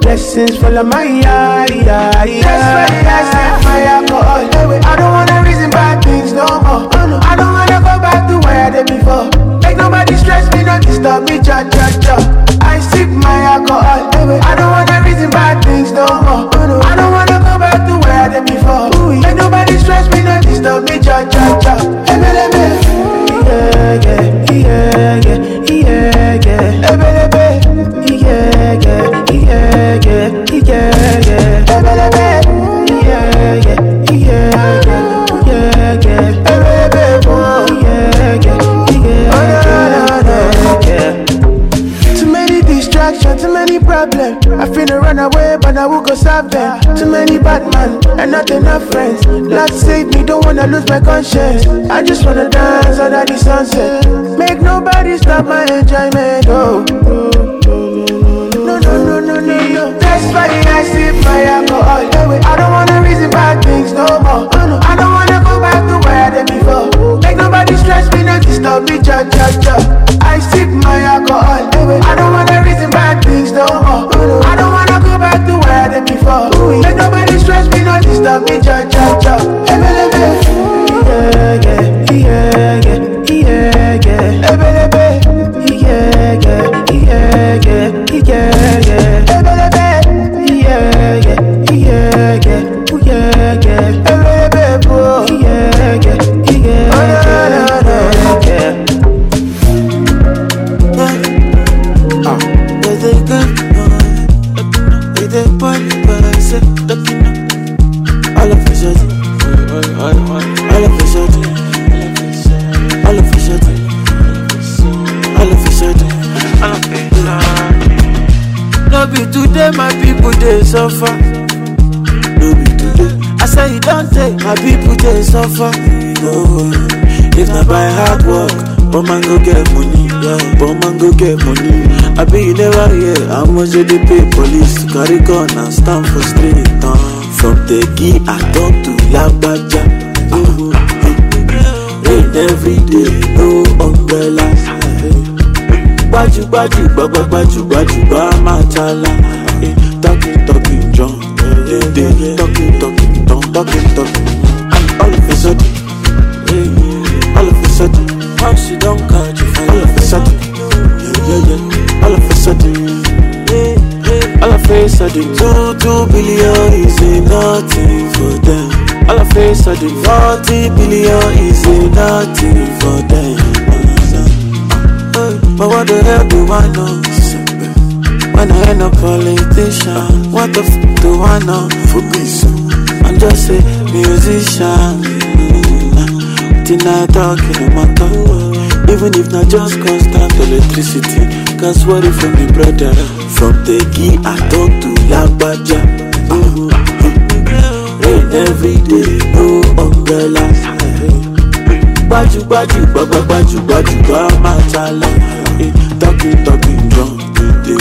Blessings follow my heart. Yeah, yeah. That's why they ask me my alcohol. I don't wanna reason bad things no more. Oh, I don't wanna go back to where I did before. Make nobody stress me, not disturb me, cha cha cha. I sip my alcohol. I don't wanna reason bad things no more. Oh, I don't wanna go back to where I did before. Make nobody stress me, not disturb me, cha cha cha. Emeleme. iyege iyege iyege ebelebe iyege iyege iyege ebelebe iyege problem. I finna run away, but I will go serve them. Too many bad men and not enough friends. Lord save me, don't wanna lose my conscience. I just wanna dance under the sunset. Make nobody stop my enjoyment. Oh. No, no, no, no, no, no. That's why I sip my alcohol. I don't wanna reason bad things no more. Oh, no. stress me, no disturb me, cha cha cha. I sip my alcohol. I don't wanna reason bad things no more. I don't wanna go back to where I did before. Let nobody stress me, no disturb me, cha cha cha. Ebelebe, yeah yeah yeah yeah yeah. Ebelebe. suffer. No be today. I say you don't take my people they suffer. No. Eh. If not by hard work, but man go get money. Yeah, but man go get money. I be you never hear yeah. how much they pay police to carry gun and stand for street. Uh. From the key I talk to Lagbaja. Uh, ah, uh, eh. rain every day, no umbrellas. baju, gbàgbàgbàjù baju baju, ta la. all of all of don't all of all of two, two billion is nothing for them. All of 40 billion is nothing for them. But what the hell do I know? When I ain't a politician, what the f do I know? Focus. I'm just a musician. Tonight talking about talk. Even if not just constant electricity, cause what if from the brother? From the key I talk to Labaja. Uh, uh-huh. rain every day, no umbrella. Baju baju, baba baju baju, ba matala. Eh, talking, talking drum. a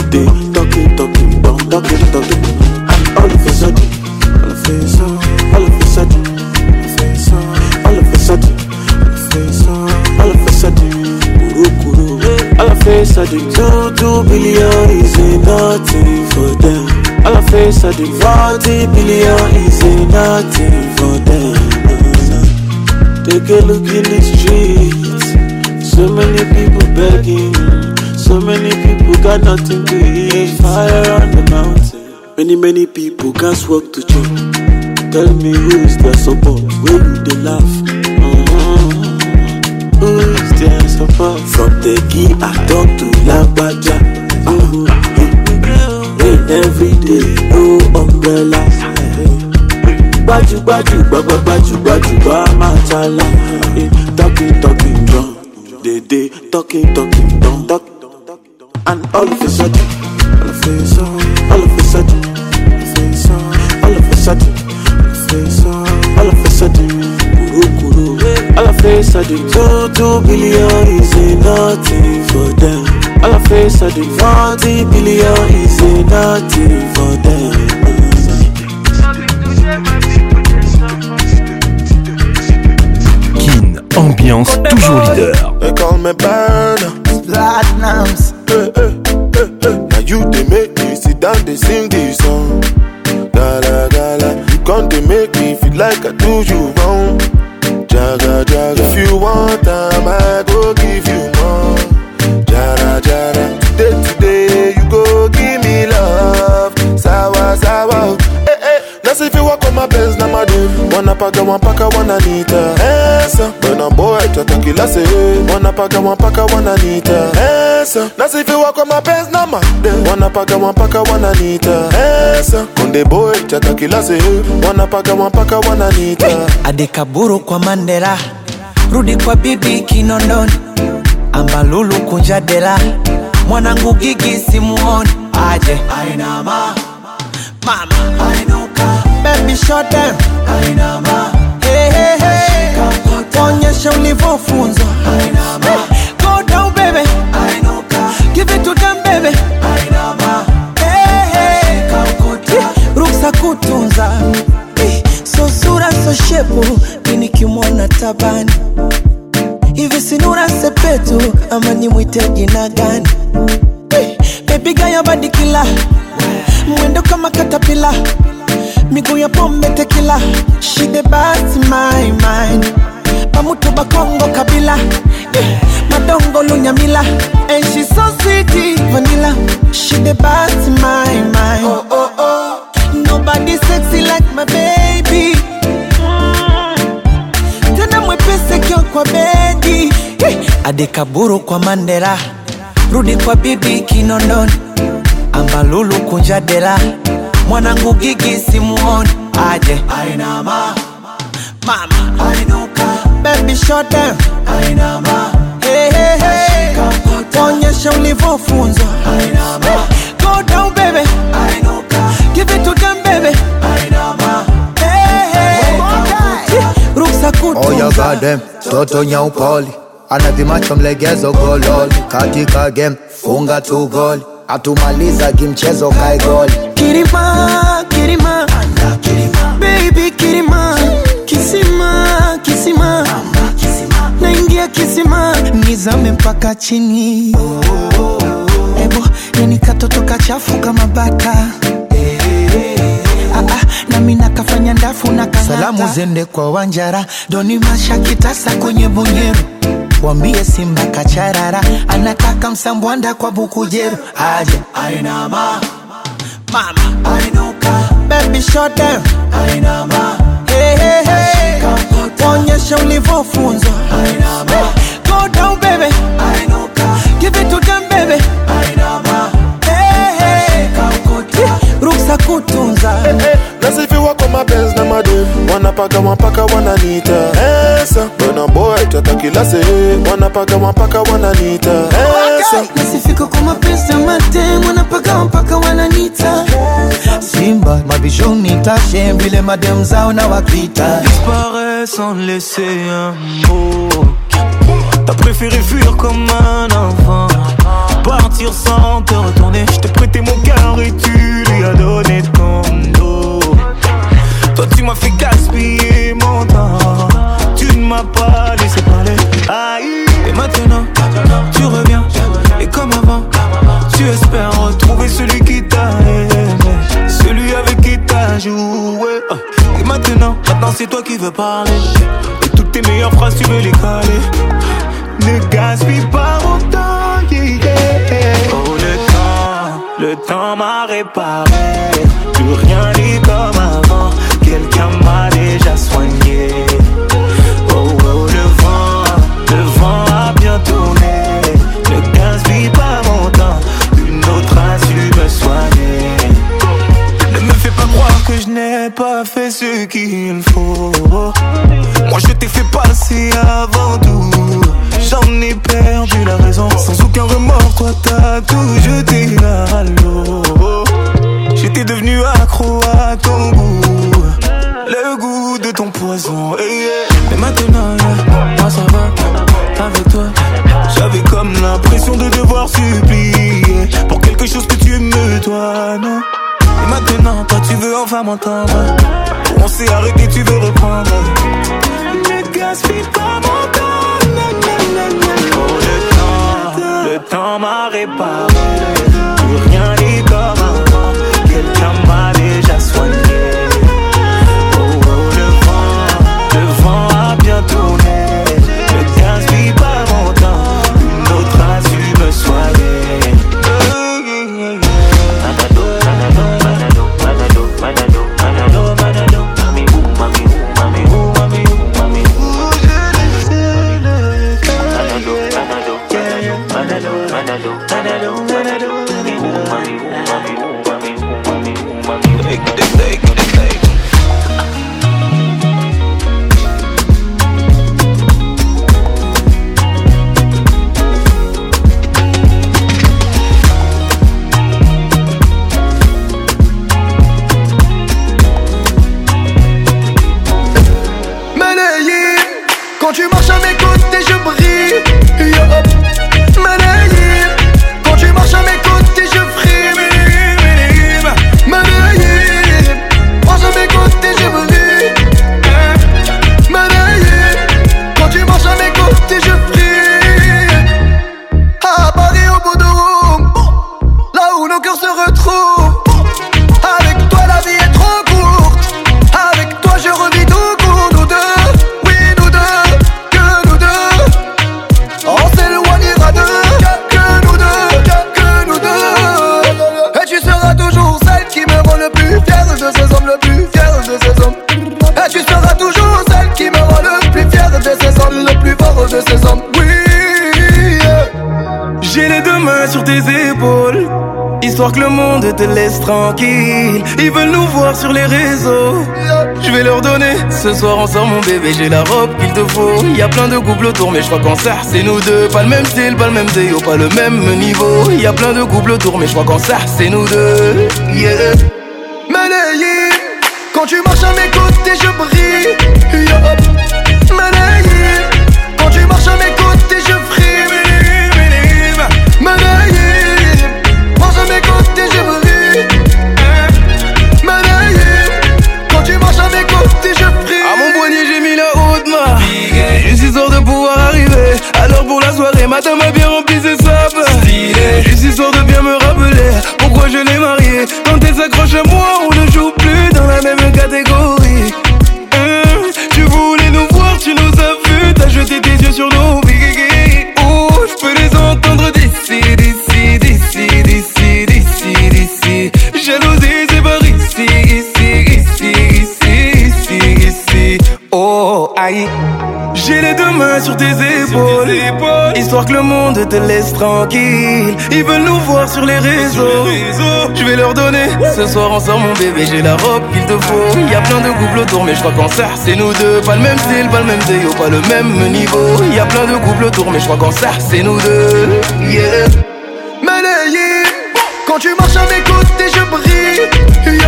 the billion is nothing for them. billion is nothing for them. Take a look in the streets, so many people begging. So many people got nothing to eat. Fire on the mountain. Many, many people can't walk to church. Tell me who is their support? Where do they laugh? Uh-huh. Who is their support? From the key I talk to Lagbaja. uh Rain every day, no umbrella. Gbaju, gbaju, gbagba, gbaju, gbaju, gbagba, matala. Eh, talking, talking, drunk. They, they, talking, talking, drunk. all of a sudden, all a sudden, all of a sudden, all a sudden, all a sudden, a ambiance toujours leader. wananiita Esa Bena boy tata kila se Wanapaka mwapaka wananiita Esa Nasifiwa kwa mapenzi na made Wanapaka mwapaka wananiita Esa Konde boy tata kila se Wanapaka mwapaka wananiita Adikaburu kwa Mandela Rudi kwa bibi Kinondoni Ambalulu kunjadela Mwanangu gigi simuoni Aje Ainama Mama Ainuka Baby shot down Ainama onyesha ulivyofunzwa go down oh, baby ruksa kutunza so sura so shepu mini kimwona tabani hivi sinura sepetu ama nimwite jina gani bebigayo badikila mwendo kama katapila miguu ya pombe tekila shide basi kongo kabila yeah. madongo lunyamila and she so oh, oh, oh. adikaburu kwa mandela rudi kwa bibi kinondoni ambalulu kunja dela mwanangu gigi simuoni aje Ainama. mama ainuka bebi shote Ainama. Hey, hey, hey. onyesha ulivyofunzwa toto nyaupoli anapimacho mlegezo gololi katika game funga tu goli atumaliza kimchezo kaigoli kirima kirima baby kirima kisima kisima naingia kisima nizame mpaka chini ebo yani katoto kachafu kama bata ah, ah, nami nakafanya ndafu na salamu zende kwa wanjara doni masha kitasa kwenye bonyero wambie Simba kacharara, anataka msambwanda kwa buku jeru ainama mama ainuka baby short onyesha ulivyofunzwa ainama ruksa kutunza hey, hey. Cause if you walk on my pants, na made wanapaka wanapaka wananita esa bana boy tata kila se wanapaka wanapaka wananita esa nasifika oh kwa mapenzi na mate wanapaka wanapaka wananita Simba ma mabijuni tache vile madem zao na wakita disparaît sans laisser un mot T'as préféré fuir comme un enfant Partir sans te retourner Je t'ai prêté mon cœur et tu lui as donné ton dos toi tu m'as fait gaspiller mon temps Tu ne m'as pas laissé parler Aïe Et maintenant tu reviens Et comme avant Tu espères retrouver celui qui t'a aimé Celui avec qui t'as joué Et maintenant, maintenant c'est toi qui veux parler Et toutes tes meilleures phrases tu veux les coller Ne gaspille pas mon temps Oh le temps, le temps m'a réparé Plus rien n'est comme avant quelqu'un m'a déjà soigné. Oh oh, le vent, le vent a bien tourné. Ne gaspille pas mon temps, une autre a su me soigner. Ne me fais pas croire que je n'ai pas fait ce qu'il faut. Moi je t'ai fait passer avant tout. J'en ai perdu la raison, sans aucun remords, Quoi t'as tout jeté à l'eau. Et eh, eh. Mais maintenant, eh, ça va, avec toi. J'avais comme l'impression de devoir supplier pour quelque chose que tu me dois, Et maintenant, toi tu veux enfin m'entendre. On s'est arrêté, tu veux reprendre. Ne gaspille pas mon temps. Oh, le temps, le temps pas que le monde te laisse tranquille. Ils veulent nous voir sur les réseaux. Je vais leur donner ce soir sort mon bébé, j'ai la robe qu'il te faut. Y a plein de couples autour, mais je crois qu'en ça c'est nous deux. Pas le même style, pas le même déo, oh, pas le même niveau. Y a plein de couples autour, mais je crois qu'en ça c'est nous deux. Yeah. que le monde te laisse tranquille. Ils veulent nous voir sur les réseaux. Je vais leur donner. Ce soir on sort mon bébé, j'ai la robe qu'il te faut. Y a plein de couples autour, mais je crois qu'en ça c'est nous deux. Pas le même style, pas le même déo, pas le même niveau. Y a plein de couples autour, mais je crois qu'en ça c'est nous deux. Yeah. quand tu marches à mes côtés, je brille.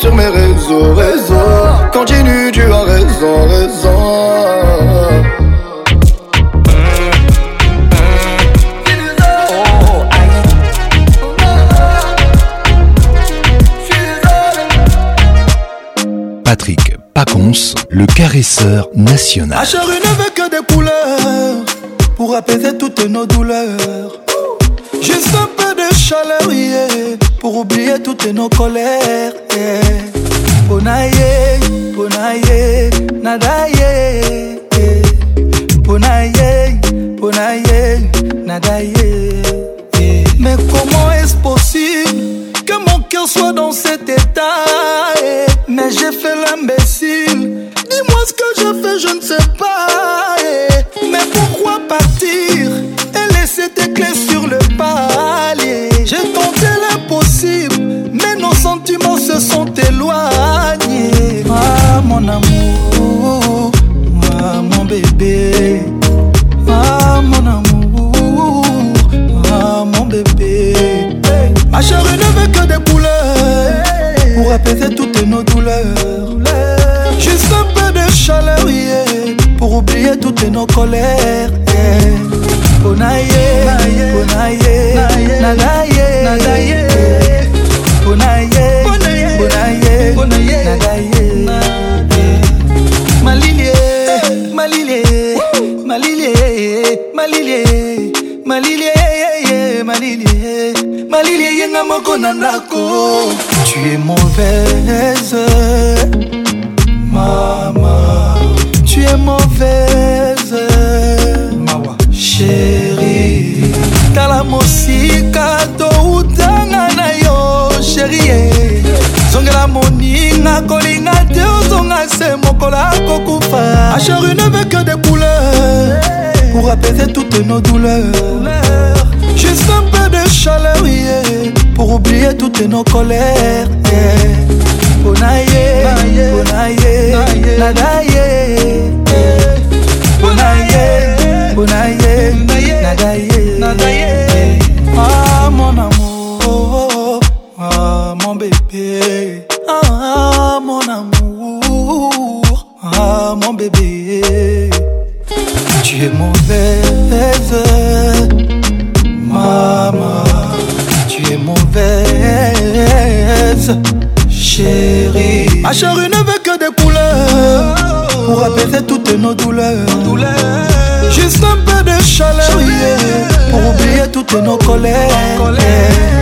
sur mes réseaux, réseaux. Continue, tu as raison, raison. Patrick Pacons, le caresseur national. une avec des couleurs pour apaiser toutes nos douleurs. Juste un peu de chaleur, pour oublier toutes nos colères. Yeah. Bonaye, nadaye. Yeah. Bonaye, Mais comment est-ce possible que mon cœur soit dans cet état? Mais j'ai fait l'imbécile. Dis-moi ce que j'ai fait, je ne sais pas. Mais pourquoi partir et laisser tes clés sur le pas? Quand il est possible, mais nos sentiments se sont éloignés. Ah, mon amour, ah, mon bébé. Ah, mon amour, ah, mon bébé. Hey. Ma chérie ne veut que des couleurs hey. pour apaiser toutes nos douleurs. Douleur. Juste un peu de chaleur, yeah, pour oublier toutes nos colères. Yeah. Bonaye, Bonaye, Nanaye. nada ye mpona ye mpona ye nada ye malili malili malili malili malili malili malili yenga moko na ndako tu es mauvaise mama tu es mauvaise mawa chérie tala mosika toutanga na yo sherie zongela moninga kolinga te ozonga se mokola kokufa asheri ne veut que des couleurs pour apaiser toutes nos douleurs juste un peu de chaleur yeah, pour oublier toutes nos colères yeah. bonaye bonaye nadaye bonaye yango na ye nada ye ah mon amour ah mon bébé ah mon amour ah mon bébé tu es mauvaise maman tu es mauvaise chérie ma chérie ne veut que des couleurs pour apaiser toutes nos douleurs, nos douleurs. te nos collègues.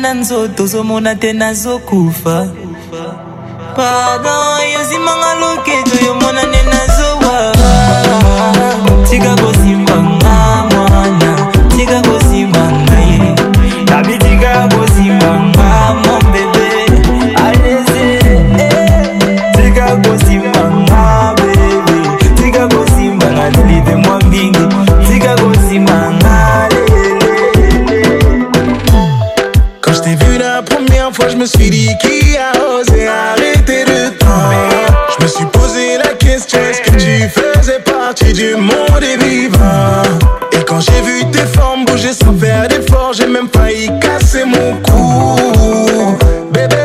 na nzoto ozomona te nazokufa pardon yozimanga loketo yomona nde nazowa tika monde est vivant. Et quand j'ai vu tes formes bouger sans faire d'effort, j'ai même failli casser mon cou. Bébé,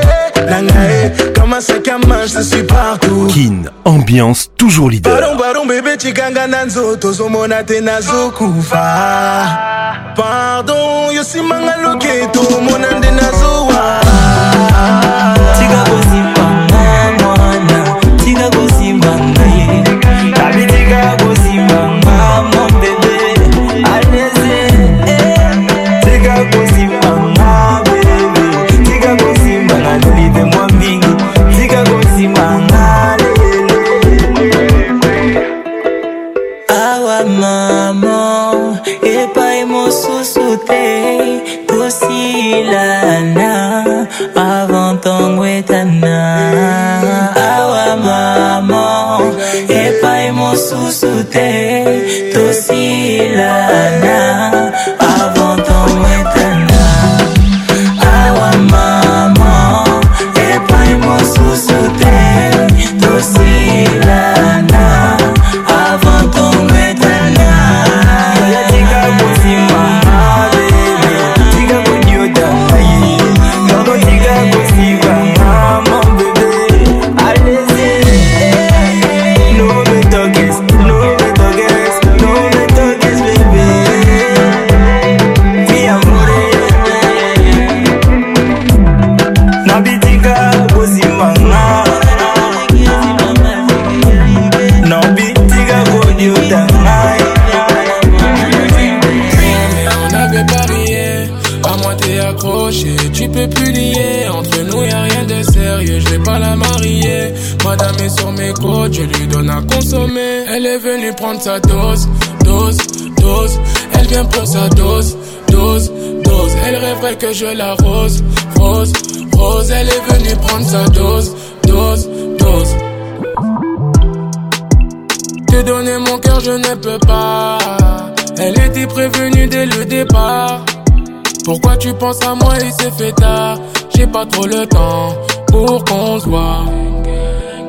la eh, comme un sac à main, je suis partout. Kin, ambiance toujours l'idée Pardon, baron, bébé, chicanga nanzo, Tozo monate nazo kufa. Pardon, yosimanga loke, Monande nazo wa. kailangan elle est venue prendre sa dose, dose, dose. Elle vient prendre sa dose, dose, dose. Elle rêverait que je la rose, rose, rose. Elle est venue prendre sa dose, dose, dose. Te donner mon cœur, je ne peux pas. Elle était prévenue dès le départ. Pourquoi tu penses à moi et c'est fait tard J'ai pas trop le temps pour qu'on se voit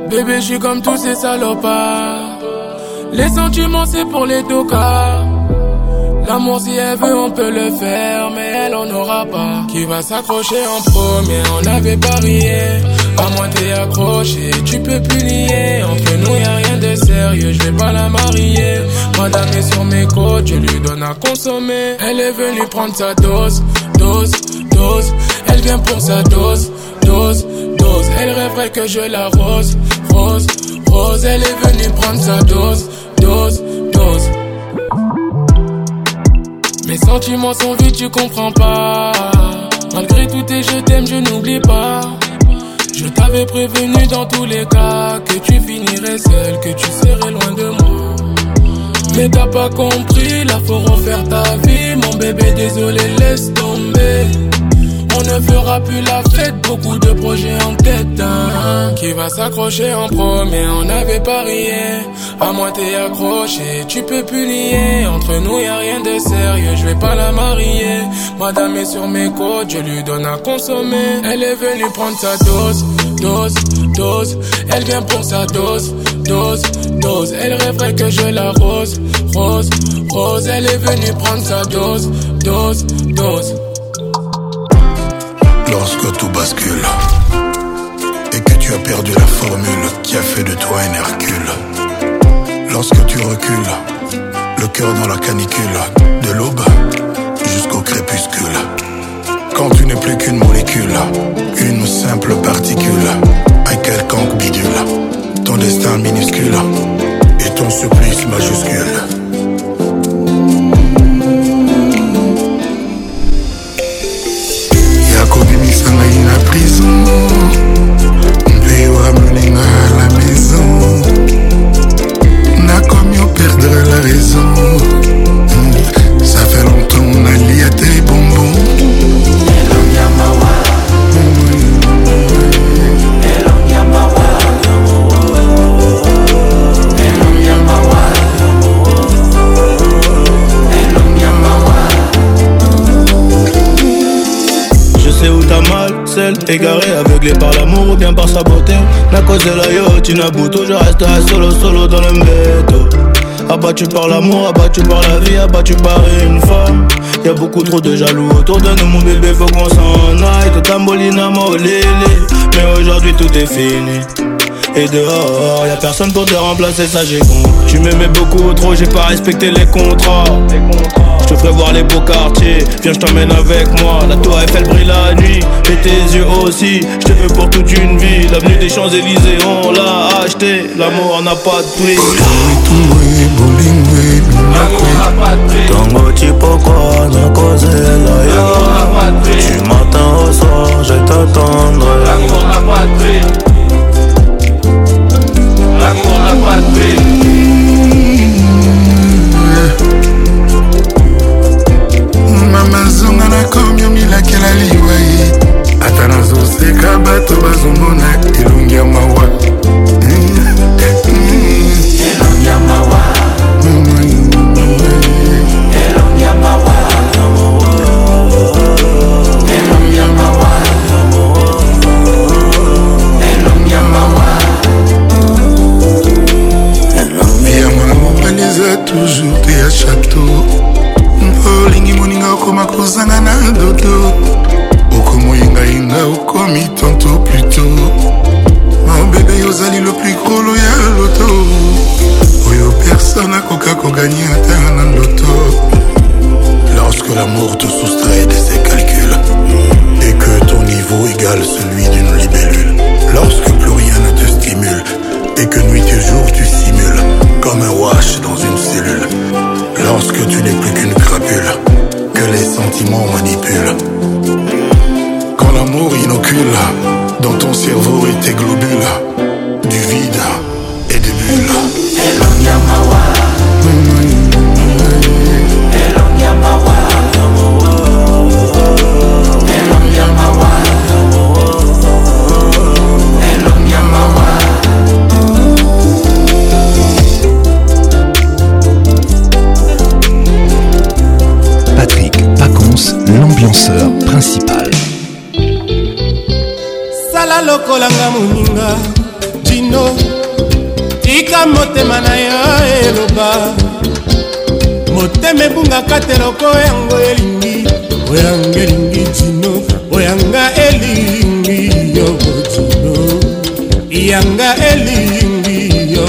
Bébé je comme tous ces salopards les sentiments c'est pour les cas L'amour si elle veut on peut le faire mais elle en aura pas Qui va s'accrocher en premier on avait parié À moi t'es accroché tu peux plus lier Entre nous y'a rien de sérieux je vais pas la marier Madame est sur mes côtes je lui donne à consommer Elle est venue prendre sa dose Dose, dose Elle vient pour sa dose dose, dose. Elle rêverait que je la rose, rose, rose. Elle est venue prendre sa dose, dose, dose. Mes sentiments sont vides, tu comprends pas. Malgré tout et je t'aime, je n'oublie pas. Je t'avais prévenu dans tous les cas que tu finirais seule, que tu serais loin de moi. Mais t'as pas compris, là faut refaire ta vie, mon bébé, désolé, laisse tomber. On ne fera plus la fête, beaucoup de projets en tête. Hein. Qui va s'accrocher en premier, on avait parié. À moi t'es accroché, tu peux plus nier, Entre nous y a rien de sérieux, je vais pas la marier. Madame est sur mes côtes, je lui donne à consommer. Elle est venue prendre sa dose, dose, dose. Elle vient pour sa dose, dose, dose. Elle rêverait que je la rose, rose, rose. Elle est venue prendre sa dose, dose, dose tout bascule et que tu as perdu la formule qui a fait de toi un Hercule. Lorsque tu recules, le cœur dans la canicule, de l'aube jusqu'au crépuscule. Quand tu n'es plus qu'une molécule, une simple particule, un quelconque bidule, ton destin minuscule et ton supplice majuscule. prison mpe wa moninga la maison nakomi operdre la raison Égaré, aveuglé par l'amour ou bien par sa beauté La cause de la yo, tu je resterai solo, solo dans le métro Abattu par l'amour, abattu par la vie, abattu par une femme Y'a beaucoup trop de jaloux autour de nous, mon bébé, faut qu'on s'en aille Tout tambolina, molili, Mais aujourd'hui tout est fini et dehors, y'a personne pour te remplacer, ça j'ai con. Tu m'aimais beaucoup trop, j'ai pas respecté les contrats. Je te ferai voir les beaux quartiers, viens je t'emmène avec moi. La tour Eiffel brille la nuit, mets tes yeux aussi. Je te veux pour toute une vie. L'avenue des Champs-Élysées, on l'a acheté. L'amour n'a pas de prix. pourquoi na la au soir je t'attendrai mama zonga nakomi omilakela liwai ata nazoseka bato bazomona elongi ya mawa toujours te ya chapto olingi moninga okoma kozanga na dodo okomoyengayenga okomi tanto pluto Mon bébé, ozali le plus krolo ya loto oyo personne akoka koganye ata na loto lorsque l'amour te soustrait de ses calculs et que ton niveau égale celui d'une libellule lorsque plus rien ne te stimule et que nuit et jour tu simules comme un wash dans une cellule. Lorsque tu n'es plus qu'une crapule que les sentiments manipulent. Quand l'amour inocule dans ton cerveau et tes globules du vide et des bulles. nanga moninga dino tika motema na yo eloba motema ebungaka te loko yango elingi oyanga elingi dino oyanga elingi yo dino yanga elingi yo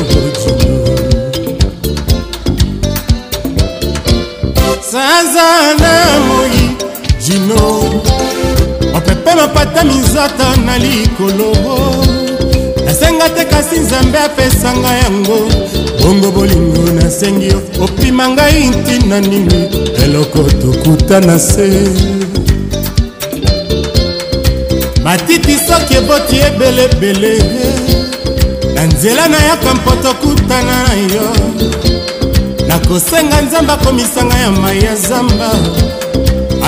dino sanza na moi dino napata minzata na likolo nasenga te kasi nzambe apesanga yango bongo bolingo nasengi yo opima ngai ntina nini eloko tokuta na se matiti soki eboti ebelebele na nzela nayaka mpo tokutana na yo nakosenga nzambe akomisanga ya mai ya zamba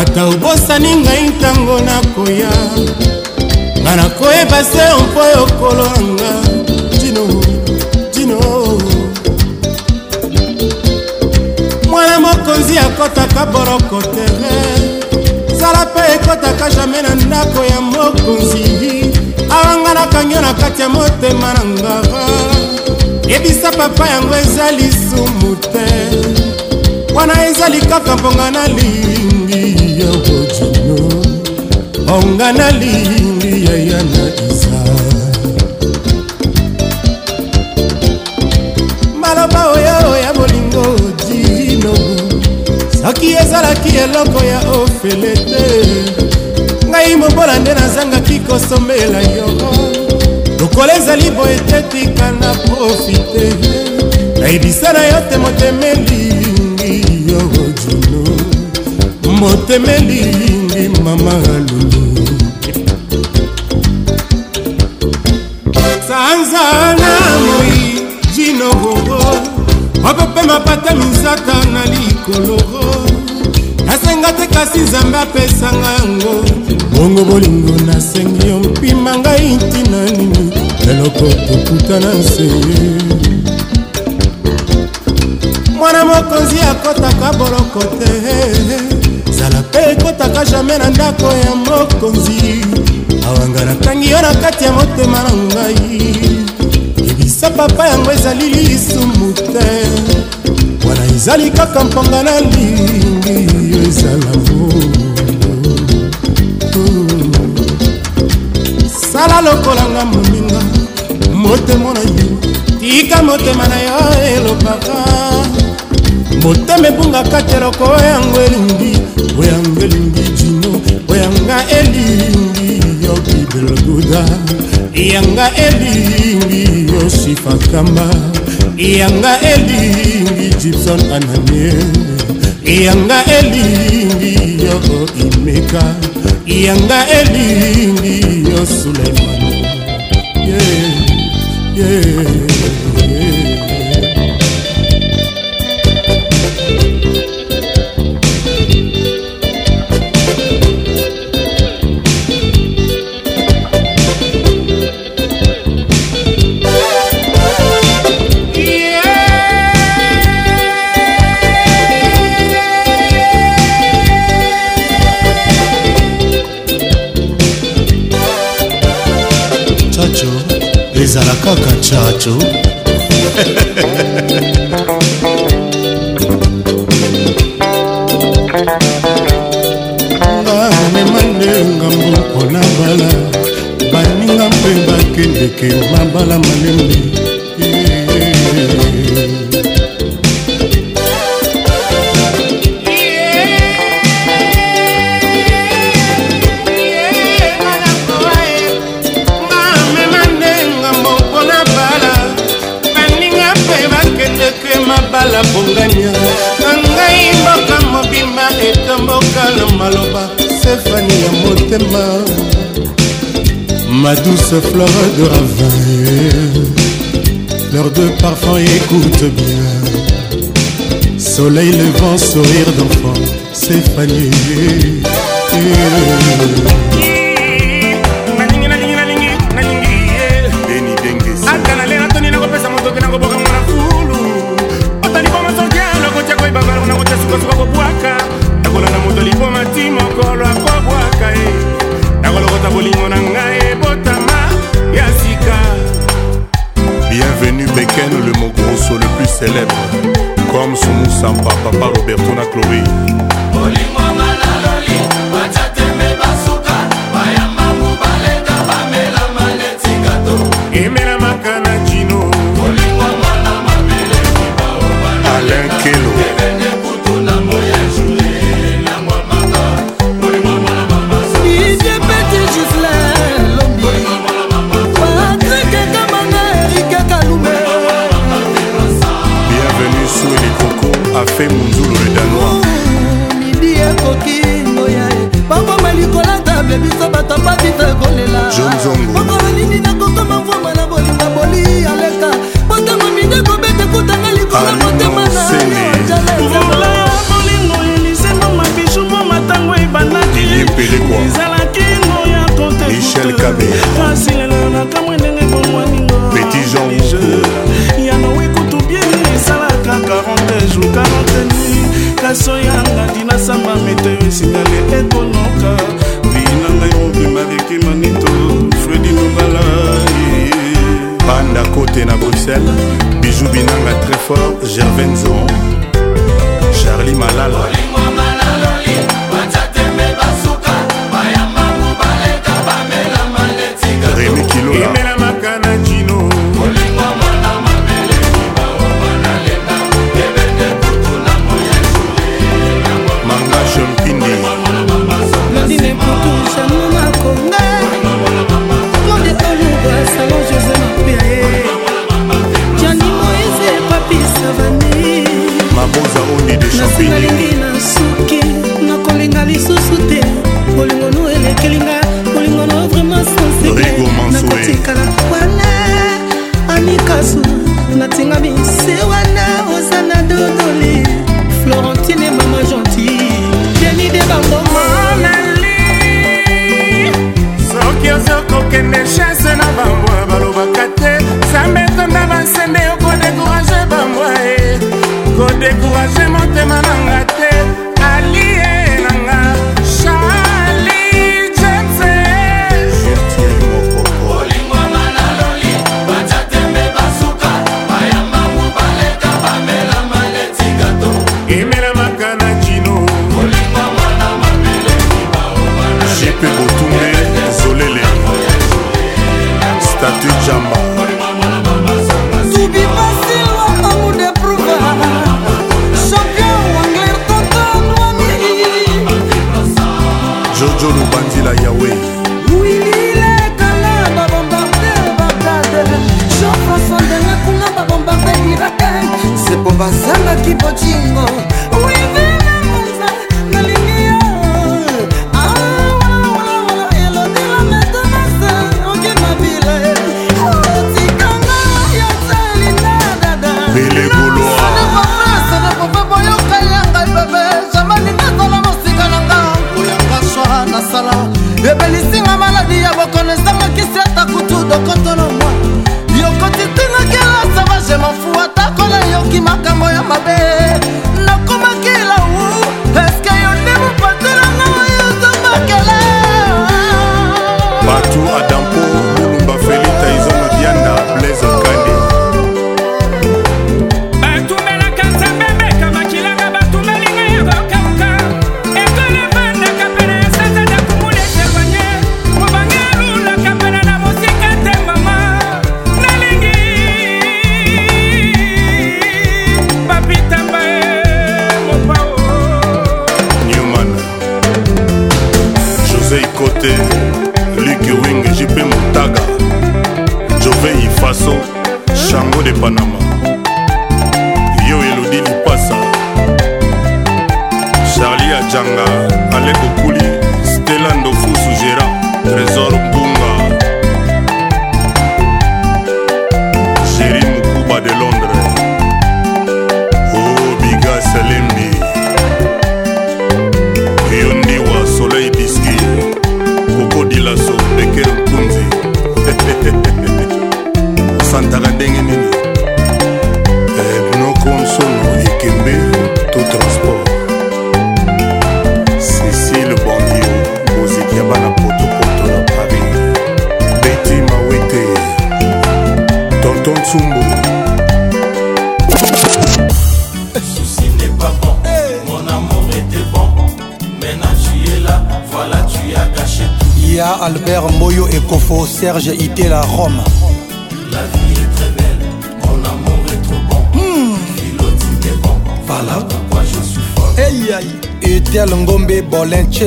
ata obosani ngai ntango nakoya nga nakoyeba se mpo yokolo nanga dino dino mwana mokonzi akɔtaka boroko tere zala mpe ekɔtaka jamai na ndako ya mokonzi awanga nakangi na kati ya motema na ngava yebisa papa yango eza lisumu te wana eza likaka mponga na lingi nalingi yo bojono onga nalingi yaya na isa maloba oyo ya bolingo dino soki ezalaki eloko ya ofele te ngai mobola nde nazangaki kosomela yo lokola ezali boye te tika na profite nayebisa na yo te motemeli motemelingi mama alulu sanza na moi jinogongo opepema pata misaka na likoloro nasenga te kasi nzambe apesanga yango bongo bolingo nasengi yo mpima ngai ntina nini eloko tokuta na nse mwana mokonzi akotaka boloko te ekotaka jamai na ndako ya mokonzi awanga natangi yo na kati ya motema na ngai ebisa papa yango ezali lisumu te wana ezali kaka mponga na lingi yo ezala sala lokolanga moninga motema na yo tika motema na yo elobaka motema ebungaka teroko yango elingi oyanga elingi dino oyanga elingi yo kibelgoda yanga elingi yo sifakamba yanga elingi gibson ananie yanga elingi yo imeka yanga elingi yo suleiman yeah, yeah. chacho bamema ah, nde ngambo mpona bala baninga mpe bakendeke mabala malembe ma douce fleur de ravin L'heure de parfum, écoute bien Soleil levant, sourire d'enfant, c'est fané nakosuka kobwaka nakolanda moto liboma ti mokolo akobwaka e nakolokota bolingo nanga Ken le Mogrosso le plus célèbre, comme son Moussampa, Papa Roberto na Chloé.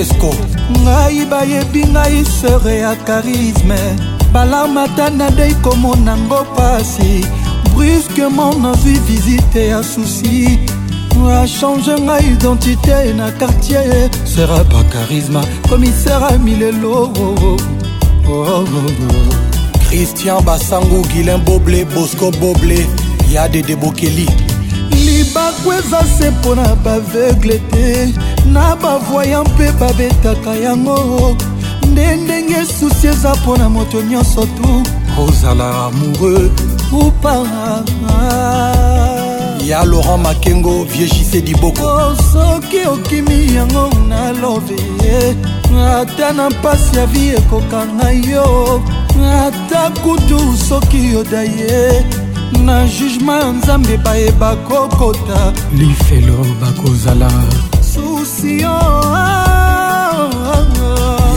francesco ngai bayebi ngai sere ya karisme balamata nadei komona ngo pasi brusquement nazwi visite ya susi achange ngai identité na quartier sera ba karisma komisera milelo oh, oh, oh, oh. christian basangu guilin boble bosco boble ya dede bokeli libaku eza se mpo na baveugle te na bavoya mpe babetaka yango nde ndenge susi eza mpo na moto nyonso tu ozala amoureux ou pas ya laurent makengo viegise diboko oh, soki okimi yango nalobe ata na mpasi ya vi ekokanga yo ata kutu soki yoda ye na jugema ya nzambe bayeba kokota lifelo bakozala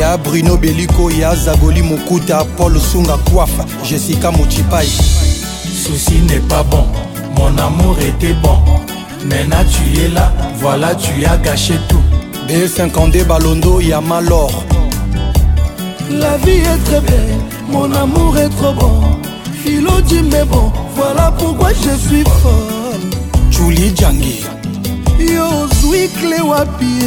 ya bruno beliko ya zagoli mokuta paul sunga kwafa jessica mochipai ceci n'est pas bon mon amour était bon maintenant tu es là voilà tu as gâché tout b52 balondo ya malor la vie est très belle mon amour est trop bon philo dit mais bon voilà pourquoi je suis folle julie jangi zwikle wapi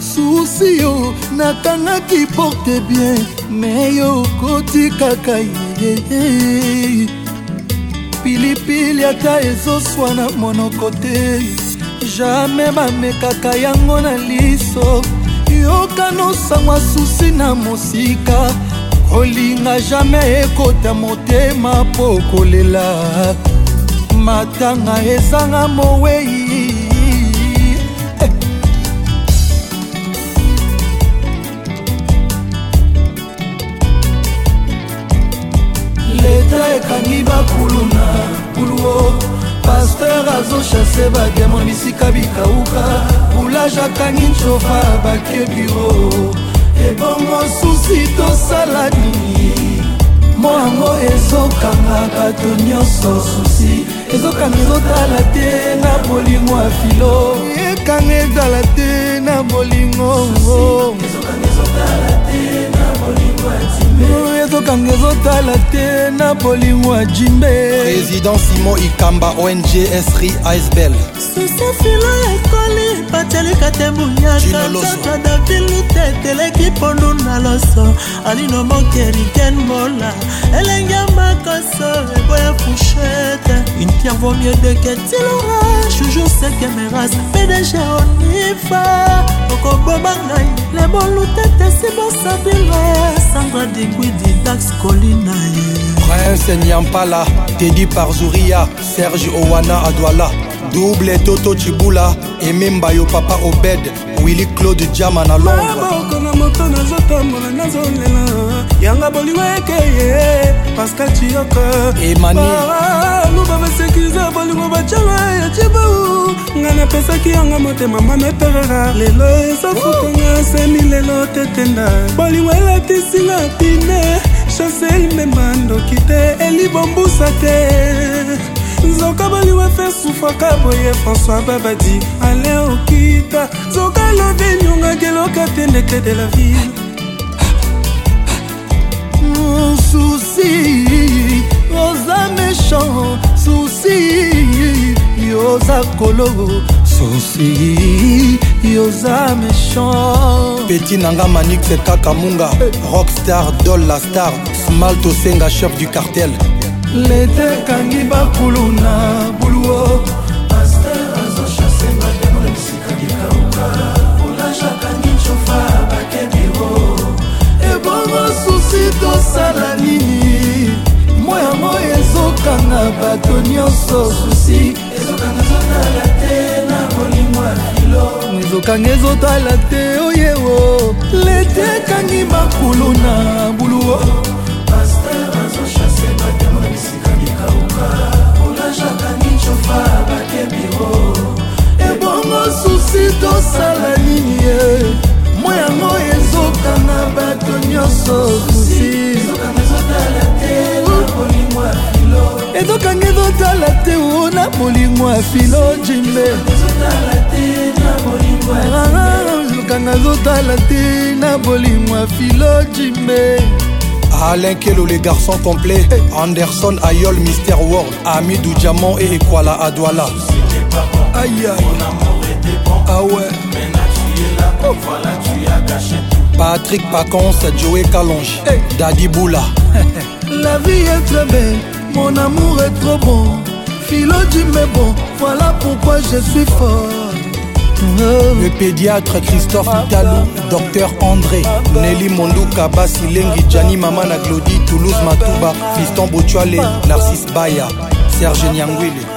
susi yo nakangaki porte bien me yo okoti kaka yeyeye pilipili ata ezoswa na monoko te jamai bamekaka yango na liso yoka nosangwa susi na mosika kolinga jamai ekota motema mpo kolela matanga ezanga mowei se badiamo bisika bikauka boulage akangi nshofa bake biro ebongo susi tosala nini moango ezokanga bato nyonso susi ezokanga ezotala te na bolingo ya filo ekanga ezala te na bolingo ezokanga ezotala te na bolingo ya jimbe président simon ikamba ong esri icebel sesefilo ekoli patelika te buyaka kaka davilu te teleki pondu na loso alino mokeriken mola elenge makoso eboya fushete intia vaut mieux de ketilora toujours sekemeras pdg onifa okoboma ngai lebolutete sibosabila sandra diguidi dax kolina ye prince nyampala tedi par zuria serge owana adwala double toto cibula ememba yo papa obed willi claude jama na londrebaoko na moto nazotambola nazolela yanga bolingo ekeye pascal cioka emaniluba basekirize ya bolingo bacanga ya cibau ngai napesaki yango motema mameperera lelo ezafutanga semi lelo tetenda bolingo elatisinga pine chasel membandoki te elibombusa te nzoka baliwa fe sufaka boye françois babadi ale okita nzoka lobe niongaki eloka te ndeke de la ville susi oza méchant susi yoza kolo susi yoza méchant peti nanga manixe kaka munga eh. rockstar dol la star smalt osenga chef du cartel lete ekangi bakulu na buluo paster azochase mademo na bisika likauka volage akangi cofa bakebiro ebongo susi tosala nini moi yango ezokanga bato nyonso susi ezokanga ezotala te na molimo ya filo ezokanga ezotala te oyewo lete ekangi makulu na buluo onajakanicofa bakebiro ebongo susi tosala nini ye mwa yango ezoka na bato nyonso susi ezokanga ezotala te o na bolingo ya filo jimbe ezokanga ezotala te na bolingo ah, ah, ah, ya filo jimbe Alain Kelo, les garçons complets. Anderson, Ayol, Mister World. Amidou Diamant et Ekwala Adwala. Aïe aïe. Ah ouais. Oh. Patrick Pacons, Joey Calonge, hey. Eh. Daddy Boula. La vie est très belle, mon amour est trop bon. Philo, tu m'es bon, voilà pourquoi je suis fort. Oh. Le pédiatre Christophe Italou, docteur André, Nelly Monduka, Basilengi, Gianni Mamana, Glody, Toulouse Matouba, Fiston Botuale, Narcisse Baya, Serge Nyangwile.